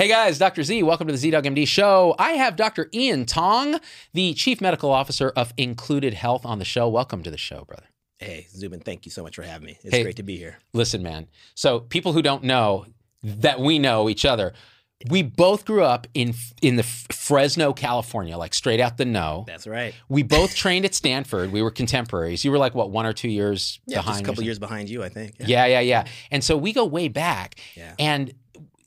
Hey guys, Dr. Z, welcome to the ZDoggMD show. I have Dr. Ian Tong, the Chief Medical Officer of Included Health on the show. Welcome to the show, brother. Hey, Zubin, thank you so much for having me. It's Hey. great to be here. Listen, man. So, people who don't know that we know each other, we both grew up in in the Fresno, California, like straight out the know. That's right. We both trained at Stanford. We were contemporaries. You were like what one or two years Yeah, behind. just a couple years behind you, I think. Yeah, yeah, yeah. And so we go way back. Yeah. And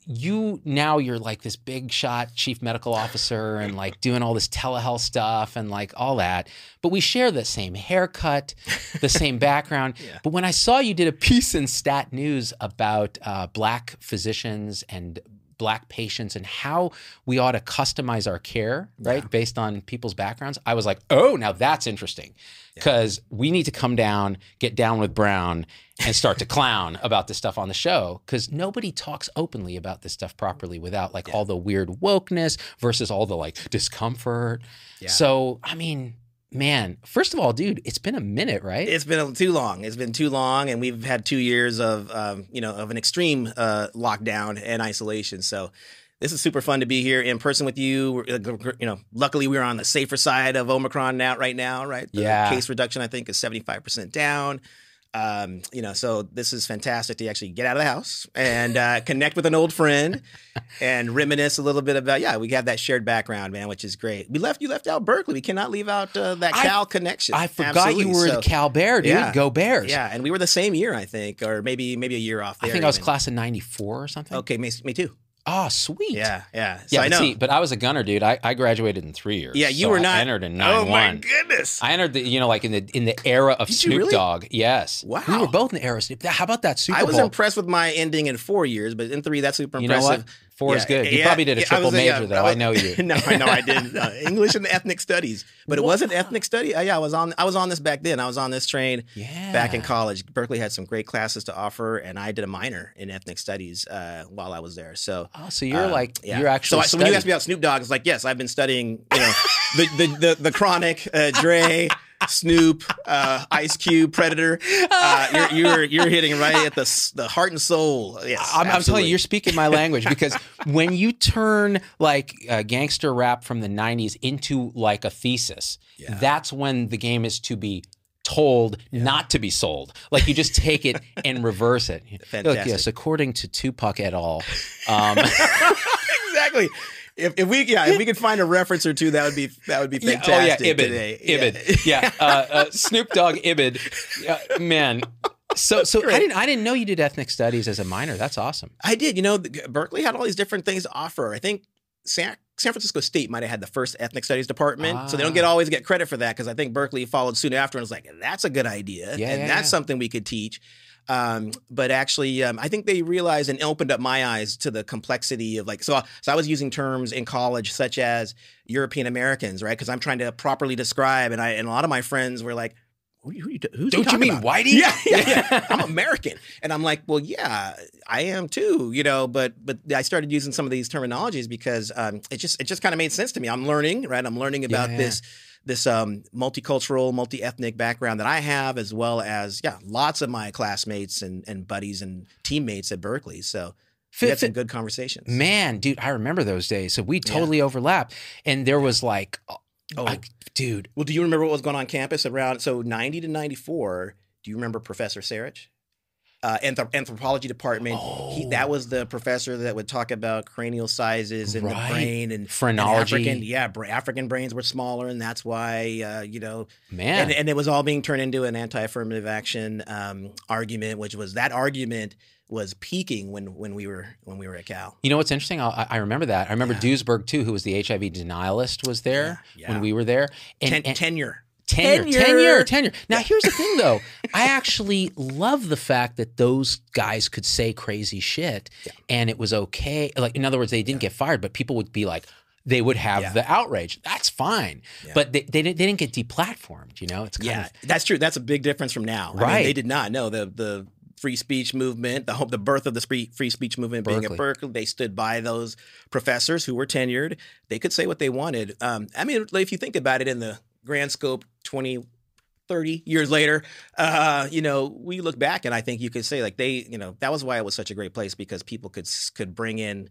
you now you're like this big shot chief medical officer and like doing all this telehealth stuff and like all that. But we share the same haircut, the same background. Yeah. But when I saw you did a piece in Stat News about uh, black physicians and black patients and how we ought to customize our care, right, based on people's backgrounds, I was like, oh, now that's interesting because we need to come down, get down with Brown, and start to clown about this stuff on the show because nobody talks openly about this stuff properly without like all the weird wokeness versus all the like discomfort. Yeah. So, I mean, man, first of all, dude, it's been a minute, right? It's been too long. It's been too long, and we've had two years of, um, you know, of an extreme uh, lockdown and isolation. So this is super fun to be here in person with you. We're, uh, You know, luckily we're on the safer side of Omicron now, right now, right? The Yeah. Case reduction, I think, is seventy five percent down. Um, you know, so this is fantastic to actually get out of the house and uh, connect with an old friend and reminisce a little bit about. Yeah, we have that shared background, man, which is great. We left you left out Berkeley. We cannot leave out uh, that I- Cal connection. I forgot Absolutely. you were So- at Cal Bear, dude. Yeah. Go Bears. Yeah, and we were the same year, I think, or maybe maybe a year off. I think I was class of 94 or something. Okay, me, me too. Oh, sweet. Yeah, yeah. So Yeah, I but know. see, but I was a gunner, dude. I, I graduated in three years. yeah, you So were I not. entered in nine Oh my one. goodness. I entered the you know like in the in the era of Did you Snoop really? Dogg. Yes. Wow. We were both in the era of Snoop. How about that Super I was impressed with my ending in four years, but in three, that's super You know impressive. what? Four is good. You yeah, probably did a triple yeah, major, though. I know you. no, I know I did uh, English and ethnic studies, but it wasn't ethnic study. Uh, yeah, I was on. I was on this back then. I was on this train Yeah. back in college. Berkeley had some great classes to offer, and I did a minor in ethnic studies uh, while I was there. So Oh, so you're Uh, like yeah. you're actually. so, I- so when you asked me about Snoop Dogg, it's like yes, I've been studying. You know, the the the, the Chronic, uh, Dre, Snoop, uh, Ice Cube, Predator. Uh, you're you're you're hitting right at the the heart and soul. Yes, I'm, I'm telling you, you're speaking my language because when you turn like uh, gangster rap from the 90s into like a thesis, Yeah. that's when the game is to be told, not to be sold. Like you just take it and reverse it. Look, yes, according to Tupac et al. Um, exactly. If, if we yeah if we could find a reference or two that would be that would be Yeah, fantastic oh yeah, Ibid. today. Ibid. Yeah, uh, uh, Snoop Dogg Ibid. Yeah, man. So so I didn't I didn't know you did ethnic studies as a minor. That's awesome. I did. You know, Berkeley had all these different things to offer. I think San, San Francisco State might have had the first ethnic studies department, so they don't Ah. get always get credit for that because I think Berkeley followed soon after and was like, "That's a good idea, Yeah, and yeah, that's yeah. something we could teach." Um, but actually, um, I think they realized and opened up my eyes to the complexity of like. So, so I was using terms in college such as European Americans, right? Because I'm trying to properly describe, and I and a lot of my friends were like. Who, who, who's Don't you mean about? whitey? Yeah, yeah, yeah. I'm American, and I'm like, well, yeah, I am too, you know. But but I started using some of these terminologies because um, it just it just kind of made sense to me. I'm learning, right? I'm learning about Yeah. this this um, multicultural, multi ethnic background that I have, as well as yeah, lots of my classmates and and buddies and teammates at Berkeley. So we had some good conversations. Man, dude, I remember those days. So we totally overlap. And there was like, oh, Oh. I- dude, Well, do you remember what was going on campus around so 90 to 94? Do you remember Professor Sarich? Uh, anthrop- anthropology department. He, Oh. that was the professor that would talk about cranial sizes and Right. the brain and, and phrenology. African, yeah, bra- African brains were smaller, and that's why uh, you know, man. and, and it was all being turned into an anti-affirmative action um, argument, which was that argument was peaking when when we were when we were at Cal. you know what's interesting? I, I remember that. I remember Yeah. Duesberg too, who was the HIV denialist, was there Yeah, when we were there. And, Ten- and- tenure. Tenure, Tenure. tenure, tenure. Now, here's the thing, though. I actually love the fact that those guys could say crazy shit, Yeah. and it was okay. Like, in other words, they didn't get fired, but people would be like, they would have Yeah. the outrage. That's fine, Yeah. but they, they didn't they didn't get deplatformed. You know, it's kind Yeah, of that's true. That's a big difference from now. I mean, Right. they did not know the the free speech movement, the hope, the birth of the free free speech movement being at Berkeley. They stood by those professors who were tenured. They could say what they wanted. Um, I mean, if you think about it in the grand scope, 20, 30 years later, uh, you know, we look back and I think you could say like they, you know, that was why it was such a great place because people could could bring in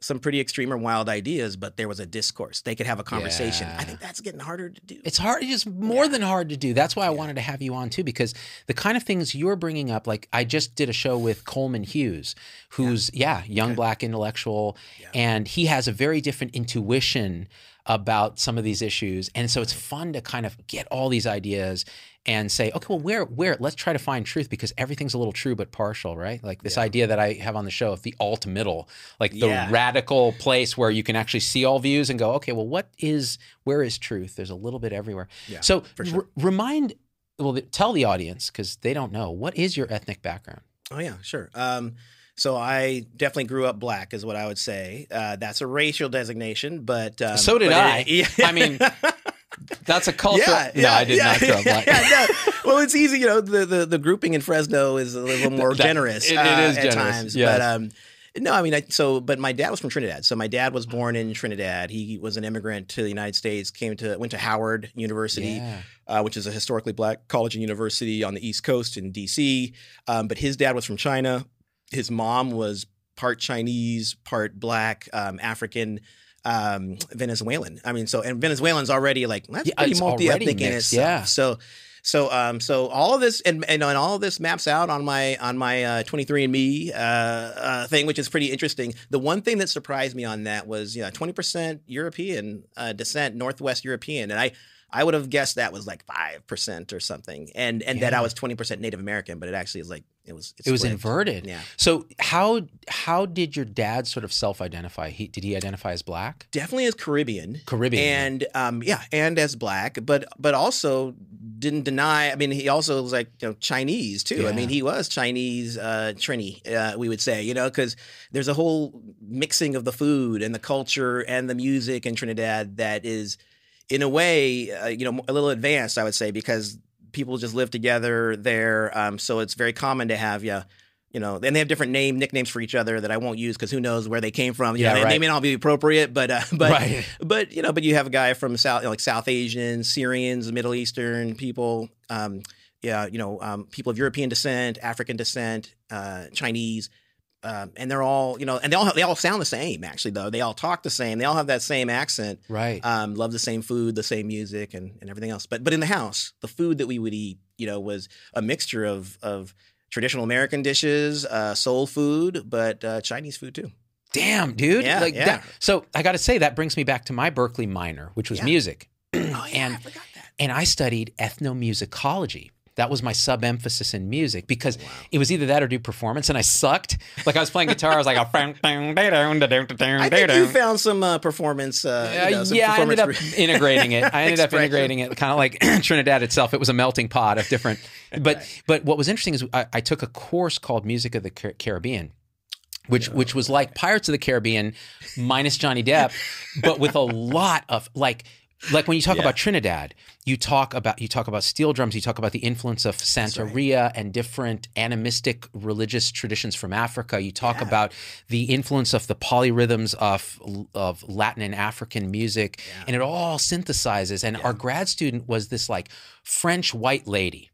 some pretty extreme or wild ideas, but there was a discourse. They could have a conversation. Yeah. I think that's getting harder to do. It's hard, it's more Yeah. than hard to do. That's why I Yeah. wanted to have you on too, because the kind of things you're bringing up, like I just did a show with Coleman Hughes, who's, yeah, young black intellectual, and he has a very different intuition about some of these issues. And so it's fun to kind of get all these ideas and say, okay, well, where, where, let's try to find truth because everything's a little true but partial, right? Like this Yeah. idea that I have on the show of the alt middle, like the Yeah. radical place where you can actually see all views and go, okay, well, what is, where is truth? There's a little bit everywhere. Yeah, so sure. r- remind, well, tell the audience because they don't know what is your ethnic background. Oh yeah, sure. Um, so I definitely grew up black, is what I would say. Uh, that's a racial designation, but um, So did but I. It, yeah. I mean, That's a culture. Yeah, no, yeah, I did yeah, not grow up black. yeah, no. Well, it's easy, you know. The, the the grouping in Fresno is a little more That- generous. it- it uh, is at generous, times, yes. but um, no, I mean, I, so but my dad was from Trinidad. So my dad was born in Trinidad. He was an immigrant to the United States. Came to went to Howard University Yeah. uh, which is a historically black college and university on the East Coast in DC. Um, but his dad was from China. His mom was part Chinese, part black, um, African, um, Venezuelan. I mean, so and Venezuelan's already like that's Yeah, pretty multi already ethnic in itself. yeah. So. So, um, so all of this and, and and all of this maps out on my on my uh, 23andMe uh, uh, thing, which is pretty interesting. The one thing that surprised me on that was, you know, 20% European uh, descent, Northwest European, and I I would have guessed that was like five percent or something, and and that I was 20% Native American, but it actually is like it was it's It was inverted. Yeah, So how how did your dad sort of self-identify? He did he identify as black? definitely as Caribbean. Caribbean. and um, yeah, and as black, but but also didn't deny. I mean, he also was like you know Chinese too. I mean, he was Chinese uh, Trini, uh, we would say, you know, because there's a whole mixing of the food and the culture and the music in Trinidad that is, in a way, uh, you know, a little advanced, I would say, because people just live together there. Um, so it's very common to have yeah. You know, and they have different name nicknames for each other that I won't use because who knows where they came from. You Yeah, know, they, they may not be appropriate, but uh, but right. but you know, but you have a guy from South, like South Asian, Syrians, Middle Eastern people. Um, yeah, you know, um, people of European descent, African descent, uh, Chinese, um, and they're all, you know, and they all they all sound the same. Actually, though, they all talk the same. They all have that same accent. Right. Um, love the same food, the same music, and, and everything else. But but in the house, the food that we would eat, you know, was a mixture of of traditional American dishes, uh, soul food, but uh, Chinese food too. Damn, dude. Yeah, like yeah. that. So I got to say that brings me back to my Berkeley minor, which was Yeah. music. Oh yeah, And- I forgot that. and I studied ethnomusicology. That was my sub emphasis in music because Wow. it was either that or do performance, and I sucked. Like I was playing guitar, I was like, I think you found some uh, performance. Uh, Uh, you know, some yeah, I ended up integrating it. I ended up integrating it, kind of like Trinidad itself. It was a melting pot of different. But but what was interesting is I, I took a course called Music of the Car- Caribbean, which which was like Pirates of the Caribbean minus Johnny Depp, but with a lot of like like when you talk Yeah. about Trinidad, you talk about you talk about steel drums, you talk about the influence of Santeria and different animistic religious traditions from Africa. You talk Yeah. about the influence of the polyrhythms of of Latin and African music, Yeah. and it all synthesizes. And our grad student was this like French white lady.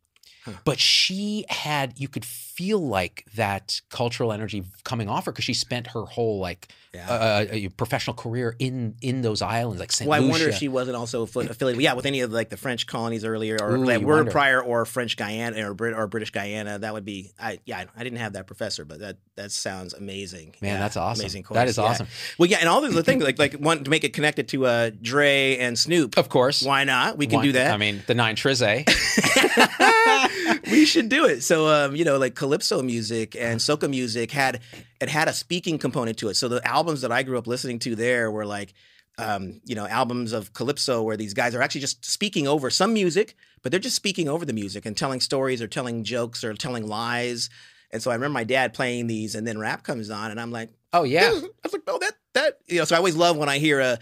But she had, you could feel like that cultural energy coming off her because she spent her whole like Yeah. uh, uh, professional career in in those islands, like Saint Well, I wonder if she wasn't also affiliated, yeah, with any of like the French colonies earlier, or Ooh, like were prior, or French Guiana, or Brit or British Guyana. That would be, I yeah, I didn't have that professor, but that that sounds amazing. Man, Yeah, that's awesome. Amazing course. That is yeah. awesome. Well, yeah, and all these other things like like one to make it connected to uh, Dre and Snoop. Of course. Why not? We can One- do that. I mean, the nine Trize. we should do it. So, um, you know, like calypso music and soca music had it had a speaking component to it. So the albums that I grew up listening to there were like, um, you know, albums of calypso where these guys are actually just speaking over some music, but they're just speaking over the music and telling stories or telling jokes or telling lies. And so I remember my dad playing these, and then rap comes on, and I'm like, oh yeah. I was like, oh, that that you know. So I always love when I hear a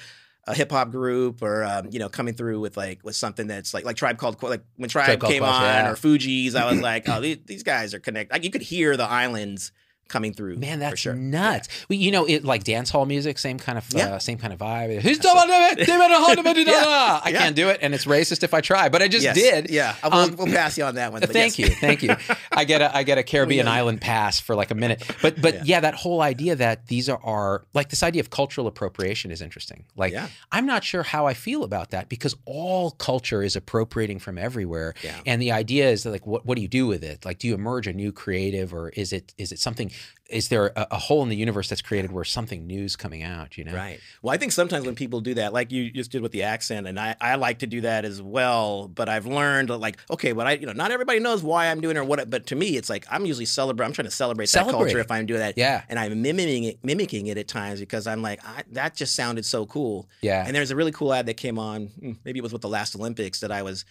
a hip hop group or um, you know coming through with like with something that's like like Tribe Called. Like when Tribe, Tribe came Quest, on yeah. or Fugees, I was like, oh, these, these guys are connected. Like you could hear the islands coming through. Man, that's sure. nuts. Well, you know, it like dance hall music, same kind of Yeah. uh, same kind of vibe. Who's I Yeah. can't do it, and it's racist if I try, but I just Yes. did. Yeah, I will, Um, we'll pass you on that one. Thank yes. you, thank you. I get a I get a Caribbean Yeah. island pass for like a minute, but but yeah. that whole idea that these are, are like this idea of cultural appropriation is interesting. Like Yeah. I'm not sure how I feel about that because all culture is appropriating from everywhere, Yeah. and the idea is that like what what do you do with it? Like do you emerge a new creative, or is it is it something? Is there a, a hole in the universe that's created where something new is coming out? You know, Right. Well, I think sometimes when people do that, like you just did with the accent, and I, I like to do that as well. But I've learned like, okay, but I, you know, not everybody knows why I'm doing it or what. But to me, it's like I'm usually celebrate. I'm trying to celebrate, that culture if I'm doing that. Yeah. And I'm mimicking it, mimicking it at times because I'm like, I, that just sounded so cool. Yeah. And there's a really cool ad that came on. hmm, Maybe it was with the last Olympics that I was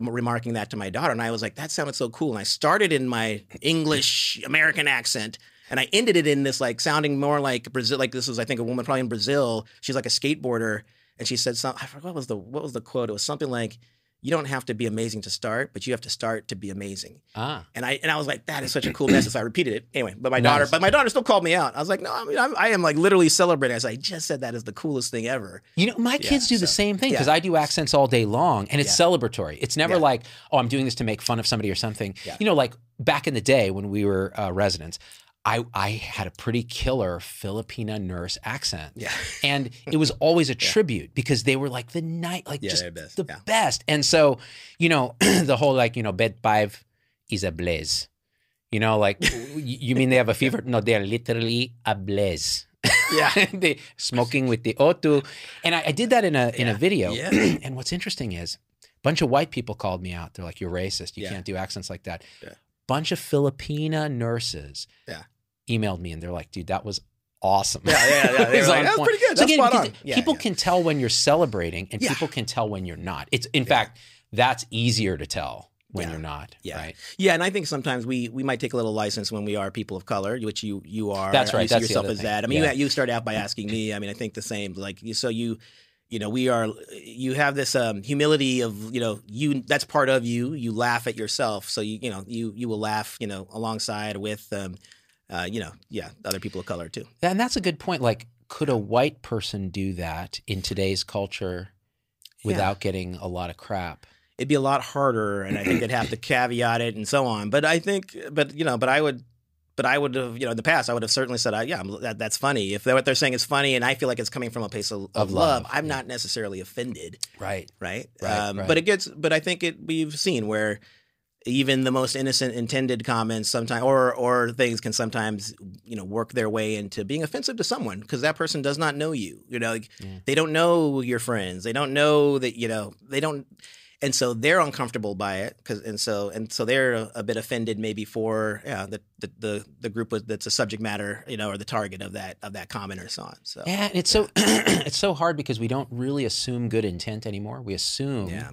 remarking that to my daughter, and I was like, that sounded so cool. And I started in my English American accent. And I ended it in this like sounding more like Brazil. Like this was, I think, a woman probably in Brazil. She's like a skateboarder, and she said something. I forgot what was the what was the quote. It was something like, "You don't have to be amazing to start, but you have to start to be amazing." Ah. And I and I was like, that is such a cool message. So I repeated it anyway. But my daughter, but my daughter still called me out. I was like, no, I mean, I'm, I am like literally celebrating. I was like, I just said that is the coolest thing ever. You know, my kids do the same thing because yeah. I do accents all day long and it's Yeah. celebratory. It's never Yeah. like, oh, I'm doing this to make fun of somebody or something. Yeah. You know, like back in the day when we were uh, residents, I, I had a pretty killer Filipina nurse accent. Yeah. And it was always a tribute because they were like the night, like Yeah, just best. the Yeah. best. And so, you know, the whole like, you know, bed five is a blaze. You know, like, you mean they have a fever? No, they're literally ablaze. Yeah. they smoking with the O2. And I, I did that in a in a video. Yeah. and what's interesting is a bunch of white people called me out. They're like, You're racist. You Yeah. can't do accents like that. Yeah. Bunch of Filipina nurses Yeah. Emailed me and they're like, dude, that was awesome. Yeah, yeah, yeah. They It was were like, "That was pretty good. So That's again, spot on. Yeah, people yeah. can tell when you're celebrating and people can tell when you're not. It's in fact, that's easier to tell when Yeah. you're not. Yeah. Right. Yeah, and I think sometimes we we might take a little license when we are people of color, which you you are. That's right, You see that's yourself as thing. that. I mean, Yeah. you, you started out by asking me. I mean, I think the same. Like, so you, you know, we are. You have this um, humility of you know you. That's part of you. You laugh at yourself, so you you know you you will laugh you know alongside with um, uh, you know yeah other people of color too. And that's a good point. Like, could a white person do that in today's culture without getting a lot of crap? it'd be a lot harder and I think they'd have to caveat it and so on. But I think, but you know, but I would, but I would have, you know, in the past, I would have certainly said, uh, yeah, that, that's funny. If what they're saying is funny and I feel like it's coming from a place of, of, Of love, love, I'm yeah. not necessarily offended, Right. right? Right, um, right. But it gets, but I think it, we've seen where even the most innocent intended comments sometimes or or things can sometimes you know work their way into being offensive to someone because that person does not know you you know like, Yeah. they don't know your friends they don't know that you know they don't and so they're uncomfortable by it because and so and so they're a, a bit offended maybe for yeah the the the, the group that's a subject matter you know or the target of that of that comment or so on so Yeah, and it's so it's so hard because we don't really assume good intent anymore. We assume. yeah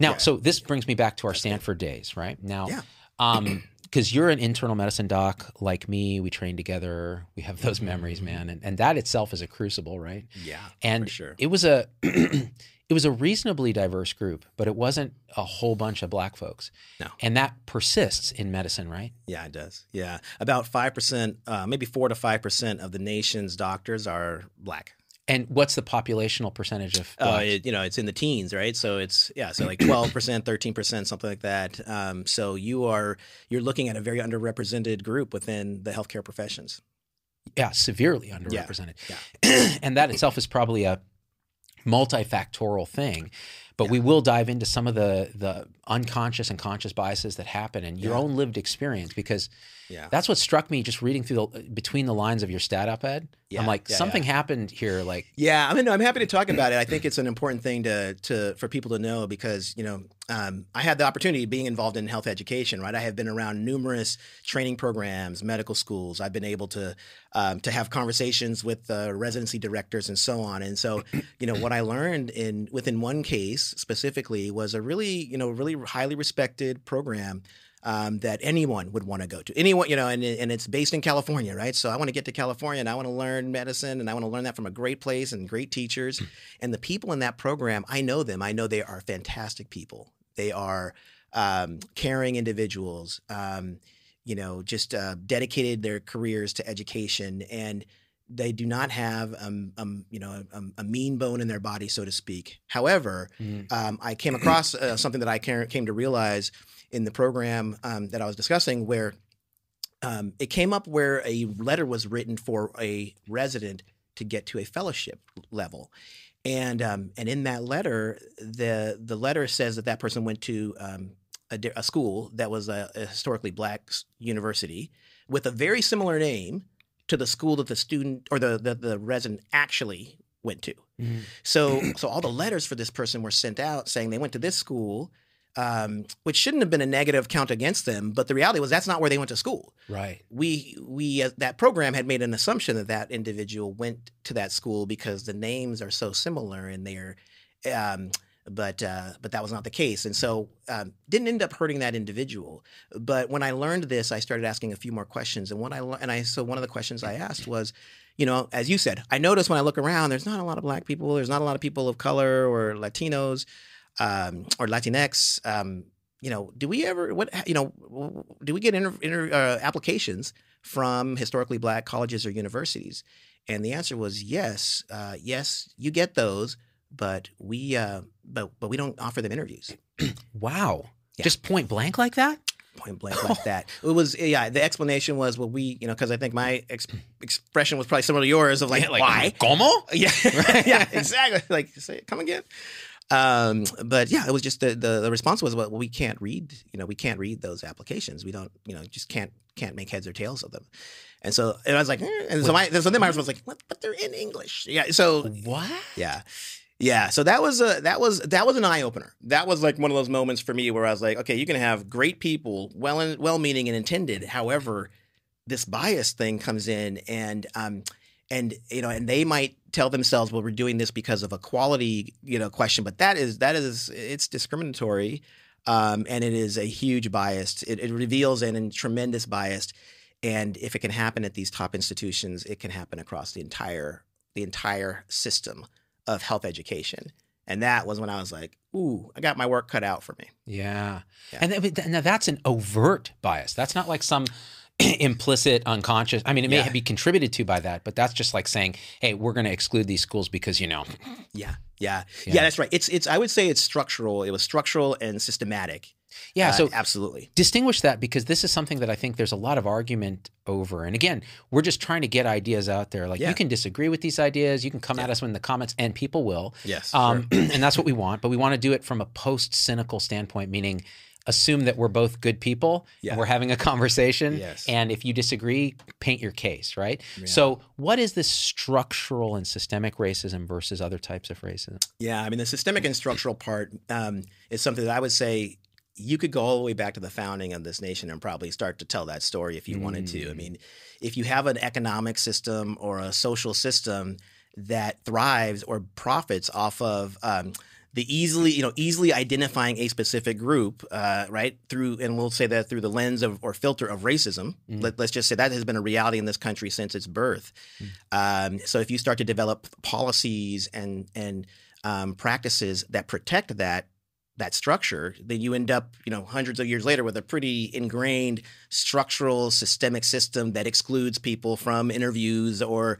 Now, Yeah. so this brings me back to our Stanford days, right? Now, Yeah. um, because you're an internal medicine doc like me, we trained together. We have those memories, Mm-hmm. man, and and that itself is a crucible, right? yeah And sure it was a it was a reasonably diverse group, but it wasn't a whole bunch of black folks. No. and that persists in medicine, right? Yeah, it does. Yeah, about five percent, uh, maybe four to five percent of the nation's doctors are black. And what's the populational percentage of Uh, you know, it's in the teens, right? So it's yeah, so like twelve percent, thirteen percent, something like that. Um, so you are you're looking at a very underrepresented group within the healthcare professions. yeah, severely underrepresented. yeah. and that itself is probably a multifactorial thing. But we will dive into some of the the unconscious and conscious biases that happen and your Yeah. own lived experience because Yeah, that's what struck me just reading through the between the lines of your stat op ed. Yeah, I'm like yeah, something yeah. happened here like Yeah, I mean, I'm happy to talk about it. I think it's an important thing to to for people to know because you know um, I had the opportunity of being involved in health education. Right, I have been around numerous training programs, medical schools. I've been able to um, to have conversations with uh, residency directors and so on. And so, you know, what I learned in within one case specifically was a really you know really highly respected program um, that anyone would want to go to. Anyone, you know, and, and it's based in California, right? So I want to get to California and I want to learn medicine and I want to learn that from a great place and great teachers. And the people in that program, I know them. I know they are fantastic people. They are um, caring individuals. Um, you know, just uh, dedicated their careers to education, and they do not have, um, um you know, a, a, mean bone in their body, so to speak. However, mm. um, I came across uh, something that I came to realize in the program um, that I was discussing, where um, it came up where a letter was written for a resident to get to a fellowship level. And um, and in that letter, the the letter says that that person went to um, a, a, school that was a, a, historically black university with a very similar name to the school that the student or the the, the resident actually went to. Mm-hmm. So so all the letters for this person were sent out saying they went to this school um, which shouldn't have been a negative count against them. But the reality was that's not where they went to school. Right. We we uh, that program had made an assumption that that individual went to that school because the names are so similar and they're. Um, but uh, but that was not the case, and so um, didn't end up hurting that individual. But when I learned this, I started asking a few more questions, and what I and I so one of the questions I asked was, you know, as you said, I notice when I look around, there's not a lot of black people, there's not a lot of people of color or Latinos um, or Latinx. Um, you know, do we ever what you know? Do we get inter, inter, uh, applications from historically black colleges or universities? And the answer was yes, uh, yes, you get those, but we uh, but but we don't offer them interviews. wow, yeah. just point blank like that point blank like that. It was yeah. The explanation was well, we you know because I think my ex- expression was probably similar to yours of like, yeah, like why como yeah yeah exactly like say come again um, but yeah, it was just the, the, the response was, well, we can't read, you know, we can't read those applications. We don't, you know, just can't can't make heads or tails of them. And so and I was like, eh. and so my so then my response was like, what? But they're in English. Yeah. So what? Yeah. Yeah, so that was a that was that was an eye opener. That was like one of those moments for me where I was like, okay, you can have great people, well well meaning and intended. However, this bias thing comes in, and um, and you know, and they might tell themselves, "Well, we're doing this because of a quality, you know, question," but that is that is it's discriminatory, um, and it is a huge bias. It, it reveals an, a tremendous bias, and if it can happen at these top institutions, it can happen across the entire the entire system of health education. And that was when I was like, "Ooh, I got my work cut out for me." Yeah, yeah. and now that's an overt bias. That's not like some implicit, unconscious. I mean, it may yeah. be contributed to by that, but that's just like saying, "Hey, we're going to exclude these schools because you know." Yeah, yeah, yeah, yeah. That's right. It's it's. I would say it's structural. It was structural and systematic. Yeah, uh, so absolutely distinguish that because this is something that I think there's a lot of argument over. And again, we're just trying to get ideas out there. Like yeah. you can disagree with these ideas, you can come yeah. at us in the comments, and people will. Yes, um, sure. and that's what we want. But we want to do it from a post cynical standpoint, meaning assume that we're both good people yeah. we're having a conversation yes. and if you disagree paint your case right yeah. so what is this structural and systemic racism versus other types of racism yeah i mean the systemic and structural part um, is something that i would say you could go all the way back to the founding of this nation and probably start to tell that story if you mm. wanted to i mm. mean if you have an economic system or a social system that thrives or profits off of um, the easily you know easily identifying a specific group uh, right through and we'll say that through the lens of or filter of racism mm. Let, us just say that has been a reality in this country since its birth mm. um, so if you start to develop policies and and um, practices that protect that that structure, then you end up, you know, hundreds of years later with a pretty ingrained structural systemic system that excludes people from interviews or,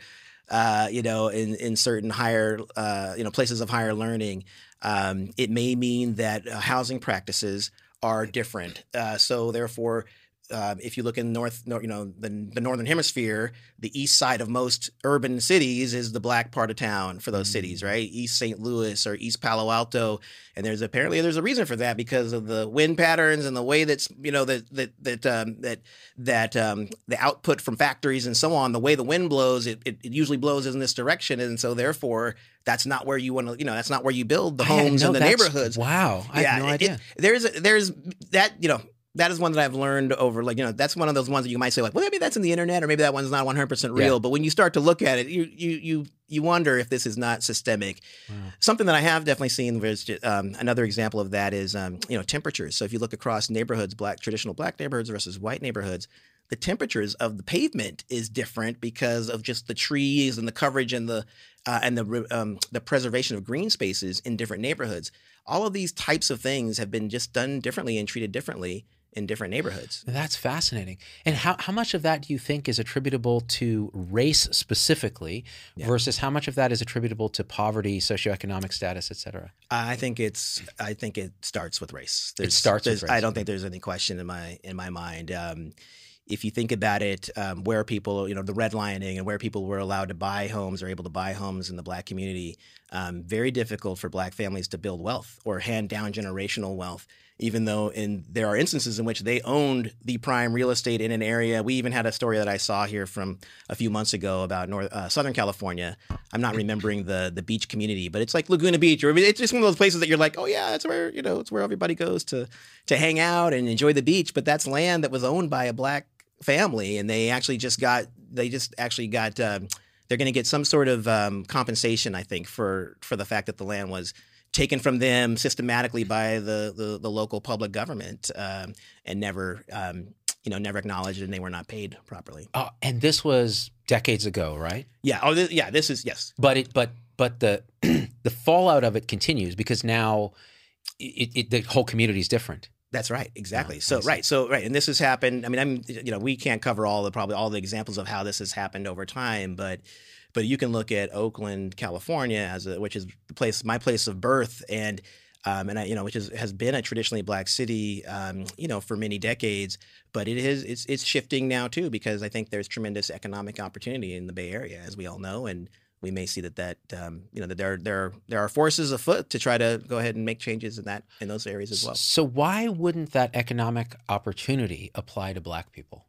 uh, you know, in in certain higher, uh, you know, places of higher learning. Um, it may mean that uh, housing practices are different. Uh, so therefore, uh, if you look in north, you know, the, the, northern hemisphere, the east side of most urban cities is the black part of town for those mm-hmm. cities, right? East St. Louis or East Palo Alto, and there's apparently there's a reason for that because of the wind patterns and the way that's you know that that that um, that that um, the output from factories and so on, the way the wind blows, it, it, it usually blows in this direction, and so therefore that's not where you want to you know that's not where you build the homes and the neighborhoods. Wow, I yeah, no idea. It, there's there's that you know that is one that I've learned over, like, you know, that's one of those ones that you might say, like, well, maybe that's in the internet, or maybe that one's not 100% real. Yeah. But when you start to look at it, you you you you wonder if this is not systemic. Wow. Something that I have definitely seen, there's um, another example of that is, um, you know, temperatures. So if you look across neighborhoods, black traditional black neighborhoods versus white neighborhoods, the temperatures of the pavement is different because of just the trees and the coverage and the uh, and the um, the preservation of green spaces in different neighborhoods. All of these types of things have been just done differently and treated differently in different neighborhoods. That's fascinating. And how, how much of that do you think is attributable to race specifically yeah. versus how much of that is attributable to poverty, socioeconomic status, et cetera? I think it's I think it starts with race. There's, it starts with race. I don't think there's any question in my in my mind. Um, if you think about it, um, where people, you know, the redlining and where people were allowed to buy homes or able to buy homes in the black community, um, very difficult for black families to build wealth or hand down generational wealth even though in there are instances in which they owned the prime real estate in an area. We even had a story that I saw here from a few months ago about North uh, Southern California. I'm not remembering the the beach community, but it's like Laguna Beach, or it's just one of those places that you're like, oh yeah, that's where you know it's where everybody goes to to hang out and enjoy the beach. But that's land that was owned by a black family, and they actually just got they just actually got. Um, they're going to get some sort of um, compensation, I think, for for the fact that the land was taken from them systematically by the the, the local public government um, and never um, you know never acknowledged and they were not paid properly. Uh, and this was decades ago, right? Yeah. Oh, this, yeah. This is yes. But it but but the the fallout of it continues because now it, it, the whole community is different. That's right, exactly. so right, so right, and this has happened. I mean, I'm you know we can't cover all the probably all the examples of how this has happened over time, but but you can look at Oakland, California, as a, which is the place, my place of birth, and um, and I, you know, which is, has been a traditionally black city, um, you know, for many decades. But it is it's it's shifting now too because I think there's tremendous economic opportunity in the Bay Area, as we all know, and we may see that that um, you know that there there there are forces afoot to try to go ahead and make changes in that in those areas as well. So why wouldn't that economic opportunity apply to Black people?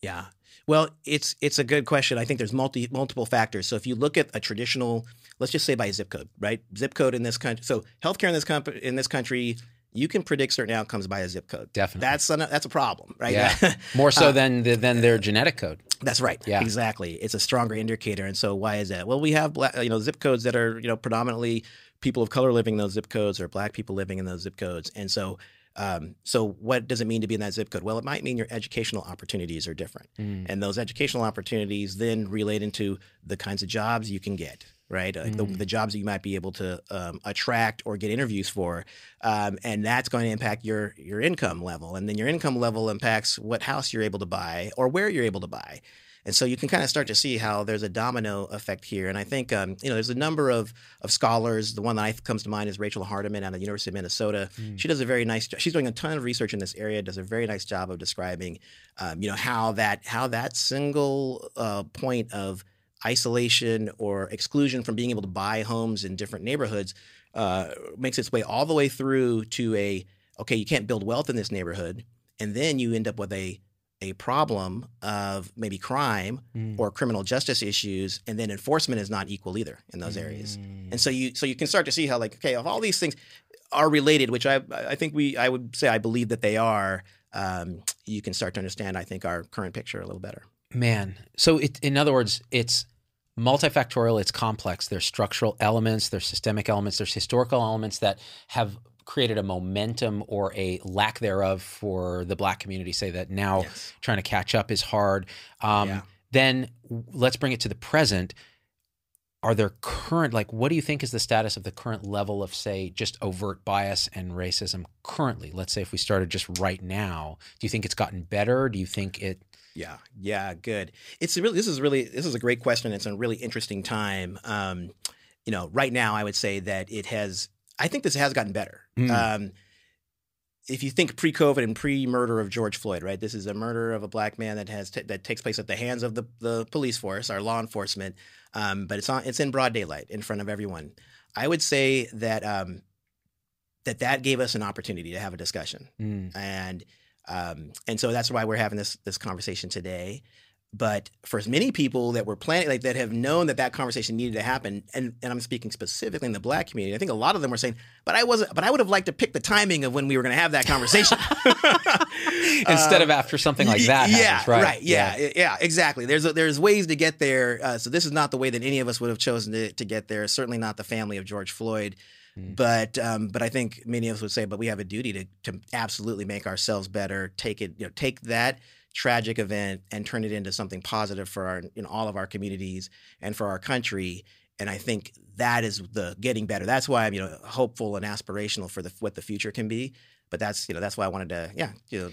Yeah. Well, it's it's a good question. I think there's multi multiple factors. So if you look at a traditional, let's just say by zip code, right? Zip code in this country. So healthcare in this com- in this country, you can predict certain outcomes by a zip code. Definitely. That's a, that's a problem, right? Yeah. More so uh, than the, than their genetic code. That's right. Yeah. Exactly. It's a stronger indicator. And so why is that? Well, we have black, you know zip codes that are you know predominantly people of color living in those zip codes or black people living in those zip codes, and so um, so, what does it mean to be in that zip code? Well, it might mean your educational opportunities are different. Mm. And those educational opportunities then relate into the kinds of jobs you can get, right? Like mm. the, the, jobs that you might be able to um, attract or get interviews for. Um, and that's going to impact your, your income level. And then your income level impacts what house you're able to buy or where you're able to buy. And so you can kind of start to see how there's a domino effect here. And I think um, you know there's a number of of scholars. The one that comes to mind is Rachel Hardeman out of the University of Minnesota. Mm. She does a very nice. She's doing a ton of research in this area. Does a very nice job of describing, um, you know, how that how that single uh, point of isolation or exclusion from being able to buy homes in different neighborhoods uh, makes its way all the way through to a okay, you can't build wealth in this neighborhood, and then you end up with a a problem of maybe crime mm. or criminal justice issues and then enforcement is not equal either in those areas mm. and so you so you can start to see how like okay if all these things are related which i i think we i would say i believe that they are um, you can start to understand i think our current picture a little better man so it, in other words it's multifactorial it's complex there's structural elements there's systemic elements there's historical elements that have created a momentum or a lack thereof for the black community say that now yes. trying to catch up is hard. Um, yeah. then let's bring it to the present. Are there current like what do you think is the status of the current level of say just overt bias and racism currently? Let's say if we started just right now do you think it's gotten better? Do you think it yeah. Yeah good. It's really this is really this is a great question. It's a really interesting time. Um, you know right now i would say that it has I think this has gotten better. Mm. Um, if you think pre-COVID and pre-murder of George Floyd, right? This is a murder of a black man that has t- that takes place at the hands of the, the police force, our law enforcement, um, but it's on it's in broad daylight in front of everyone. I would say that um, that that gave us an opportunity to have a discussion, mm. and um, and so that's why we're having this this conversation today. But for as many people that were planning, like that have known that that conversation needed to happen, and, and I'm speaking specifically in the black community, I think a lot of them were saying, "But I wasn't. But I would have liked to pick the timing of when we were going to have that conversation instead of after something like that." Yeah, happens, right? right. Yeah, yeah, yeah, exactly. There's a, there's ways to get there. Uh, so this is not the way that any of us would have chosen to, to get there. Certainly not the family of George Floyd. Mm. But um, but I think many of us would say, but we have a duty to to absolutely make ourselves better. Take it, you know, take that tragic event and turn it into something positive for our, know, all of our communities and for our country. And I think that is the getting better. That's why I'm, you know, hopeful and aspirational for the what the future can be. but that's you know that's why I wanted to yeah you know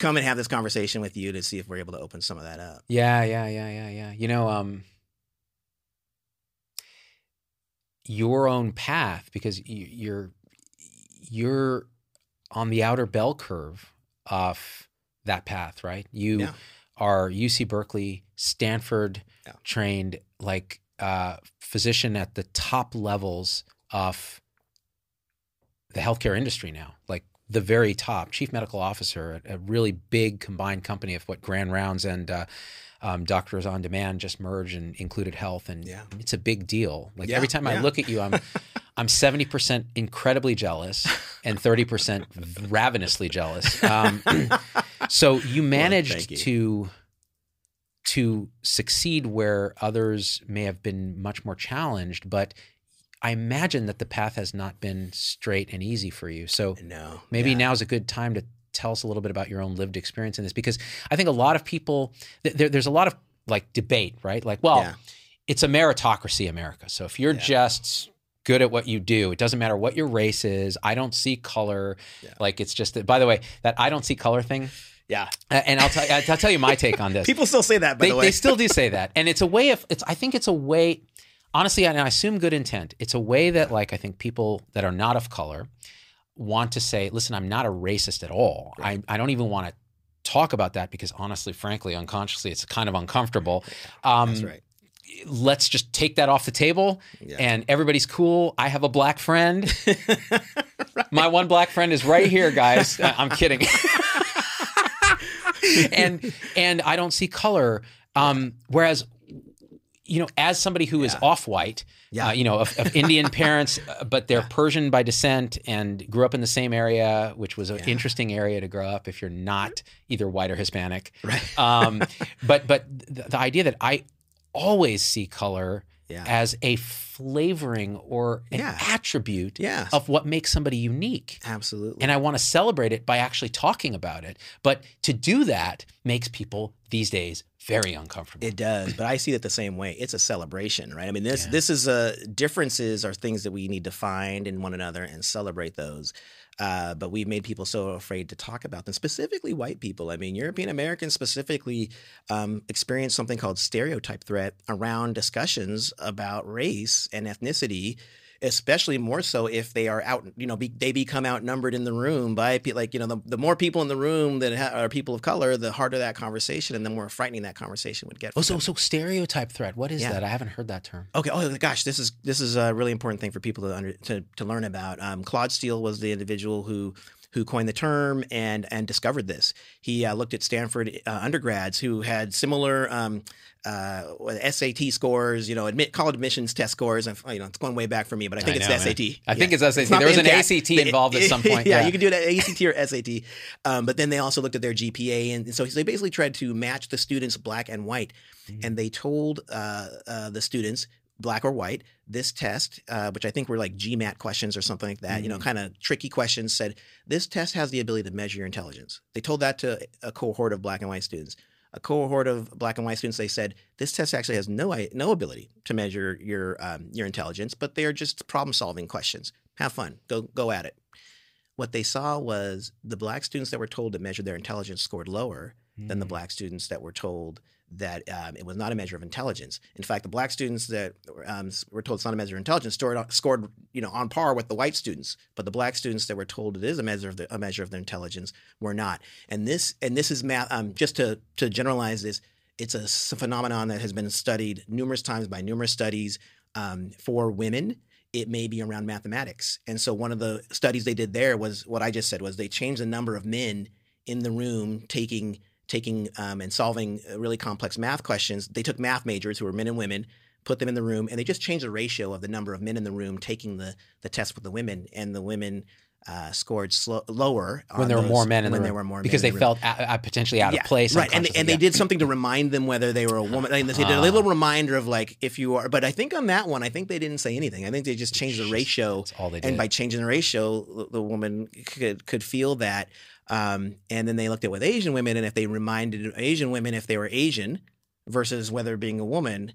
come and have this conversation with you to see if we're able to open some of that up. Yeah, yeah, yeah, yeah, yeah. You know, um, your own path because you, you're you're on the outer bell curve of that path, right? You Yeah. are UC Berkeley, Stanford Yeah. trained, like uh, physician at the top levels of the healthcare industry now, like the very top, chief medical officer at a really big combined company of what Grand Rounds and uh, um, Doctors on Demand just merged and included health, and Yeah. it's a big deal. Like Yeah, every time I look at you, I'm I'm seventy percent incredibly jealous and thirty percent ravenously jealous. Um, so you managed thank you. to to succeed where others may have been much more challenged, but I imagine that the path has not been straight and easy for you. So No, maybe yeah. now is a good time to tell us a little bit about your own lived experience in this because I think a lot of people th- there, there's a lot of like debate, right? Like, well, Yeah. it's a meritocracy America. So if you're Yeah. just good at what you do, it doesn't matter what your race is. I don't see color. Like it's just that, by the way, that I don't see color thing. Yeah. uh, And I'll tell I'll tell you my take on this People still say that by they, the way. they still do say that and it's a way of it's i think it's a way honestly and i assume good intent it's a way that like i think people that are not of color want to say listen i'm not a racist at all I, I don't even want to talk about that because honestly frankly unconsciously it's kind of uncomfortable um, That's right. let's just take that off the table Yeah. and everybody's cool i have a black friend my one black friend is right here guys i'm kidding and and i don't see color um whereas you know as somebody who is Yeah. off-white Yeah. uh, you know of, of indian parents uh, but they're persian by descent and grew up in the same area which was an Yeah. interesting area to grow up if you're not either white or hispanic Right. um, but but the, the idea that I always see color Yeah. as a flavoring or an Yeah. attribute Yeah. of what makes somebody unique. Absolutely. And I want to celebrate it by actually talking about it. But to do that makes people these days very uncomfortable. It does, but I see it the same way. It's a celebration, right? I mean, this Yeah. this is a differences are things that we need to find in one another and celebrate those. Uh, but we've made people so afraid to talk about them, specifically white people. I mean, European Americans specifically um, experience something called stereotype threat around discussions about race and ethnicity. Especially more so if they are out, you know, be, they become outnumbered in the room by like you know the, the more people in the room that ha- are people of color, the harder that conversation and the more frightening that conversation would get. oh, so them. so stereotype threat. What is Yeah. that? I haven't heard that term. Okay. Oh gosh, this is this is a really important thing for people to under, to, to learn about. Um, Claude Steele was the individual who who coined the term and and discovered this. He uh, looked at Stanford uh, undergrads who had similar um, uh, SAT scores, you know, admit college admissions test scores. And you know, it's going way back for me, but I think I it's know, the man. SAT. I think it's SAT. There was an. ACT involved at some point, yeah, yeah. you can do it ACT or SAT. Um, but then they also looked at their GPA, and so they basically tried to match the students black and white, Mm. and they told uh, uh, the students black or white this test uh, which i think were like gmat questions or something like that you know Mm. kind of tricky questions said this test has the ability to measure your intelligence. They told that to a cohort of black and white students. A cohort of black and white students they said this test actually has no no ability to measure your um, your intelligence but they are just problem solving questions. Have fun. Go go at it. What they saw was the black students that were told to measure their intelligence scored lower than the Mm. black students that were told that um, it was not a measure of intelligence. In fact, the black students that um, were told it's not a measure of intelligence scored, scored you know on par with the white students, but the black students that were told it is a measure of the, a measure of their intelligence were not. And this and this is math. Um, just to to generalize this, it's a phenomenon that has been studied numerous times by numerous studies um, for women. It may be around mathematics, and so one of the studies they did there was what I just said was they changed the number of men in the room taking taking um, and solving uh, really complex math questions. They took math majors who were men and women, put them in the room, and they just changed the ratio of the number of men in the room taking the the test with the women, and the women uh, scored slo- lower when there were more men in when the there were more because they the room. felt a, a potentially out Yeah, of place. right? And they, and they did something to remind them whether they were a woman. I mean, they did a Ah. little reminder of like if you are. But I think on that one, I think they didn't say anything. I think they just changed the ratio That's all they did. and by changing the ratio, the- the woman could could feel that. Um, and then they looked at with Asian women, and if they reminded Asian women if they were Asian versus whether being a woman,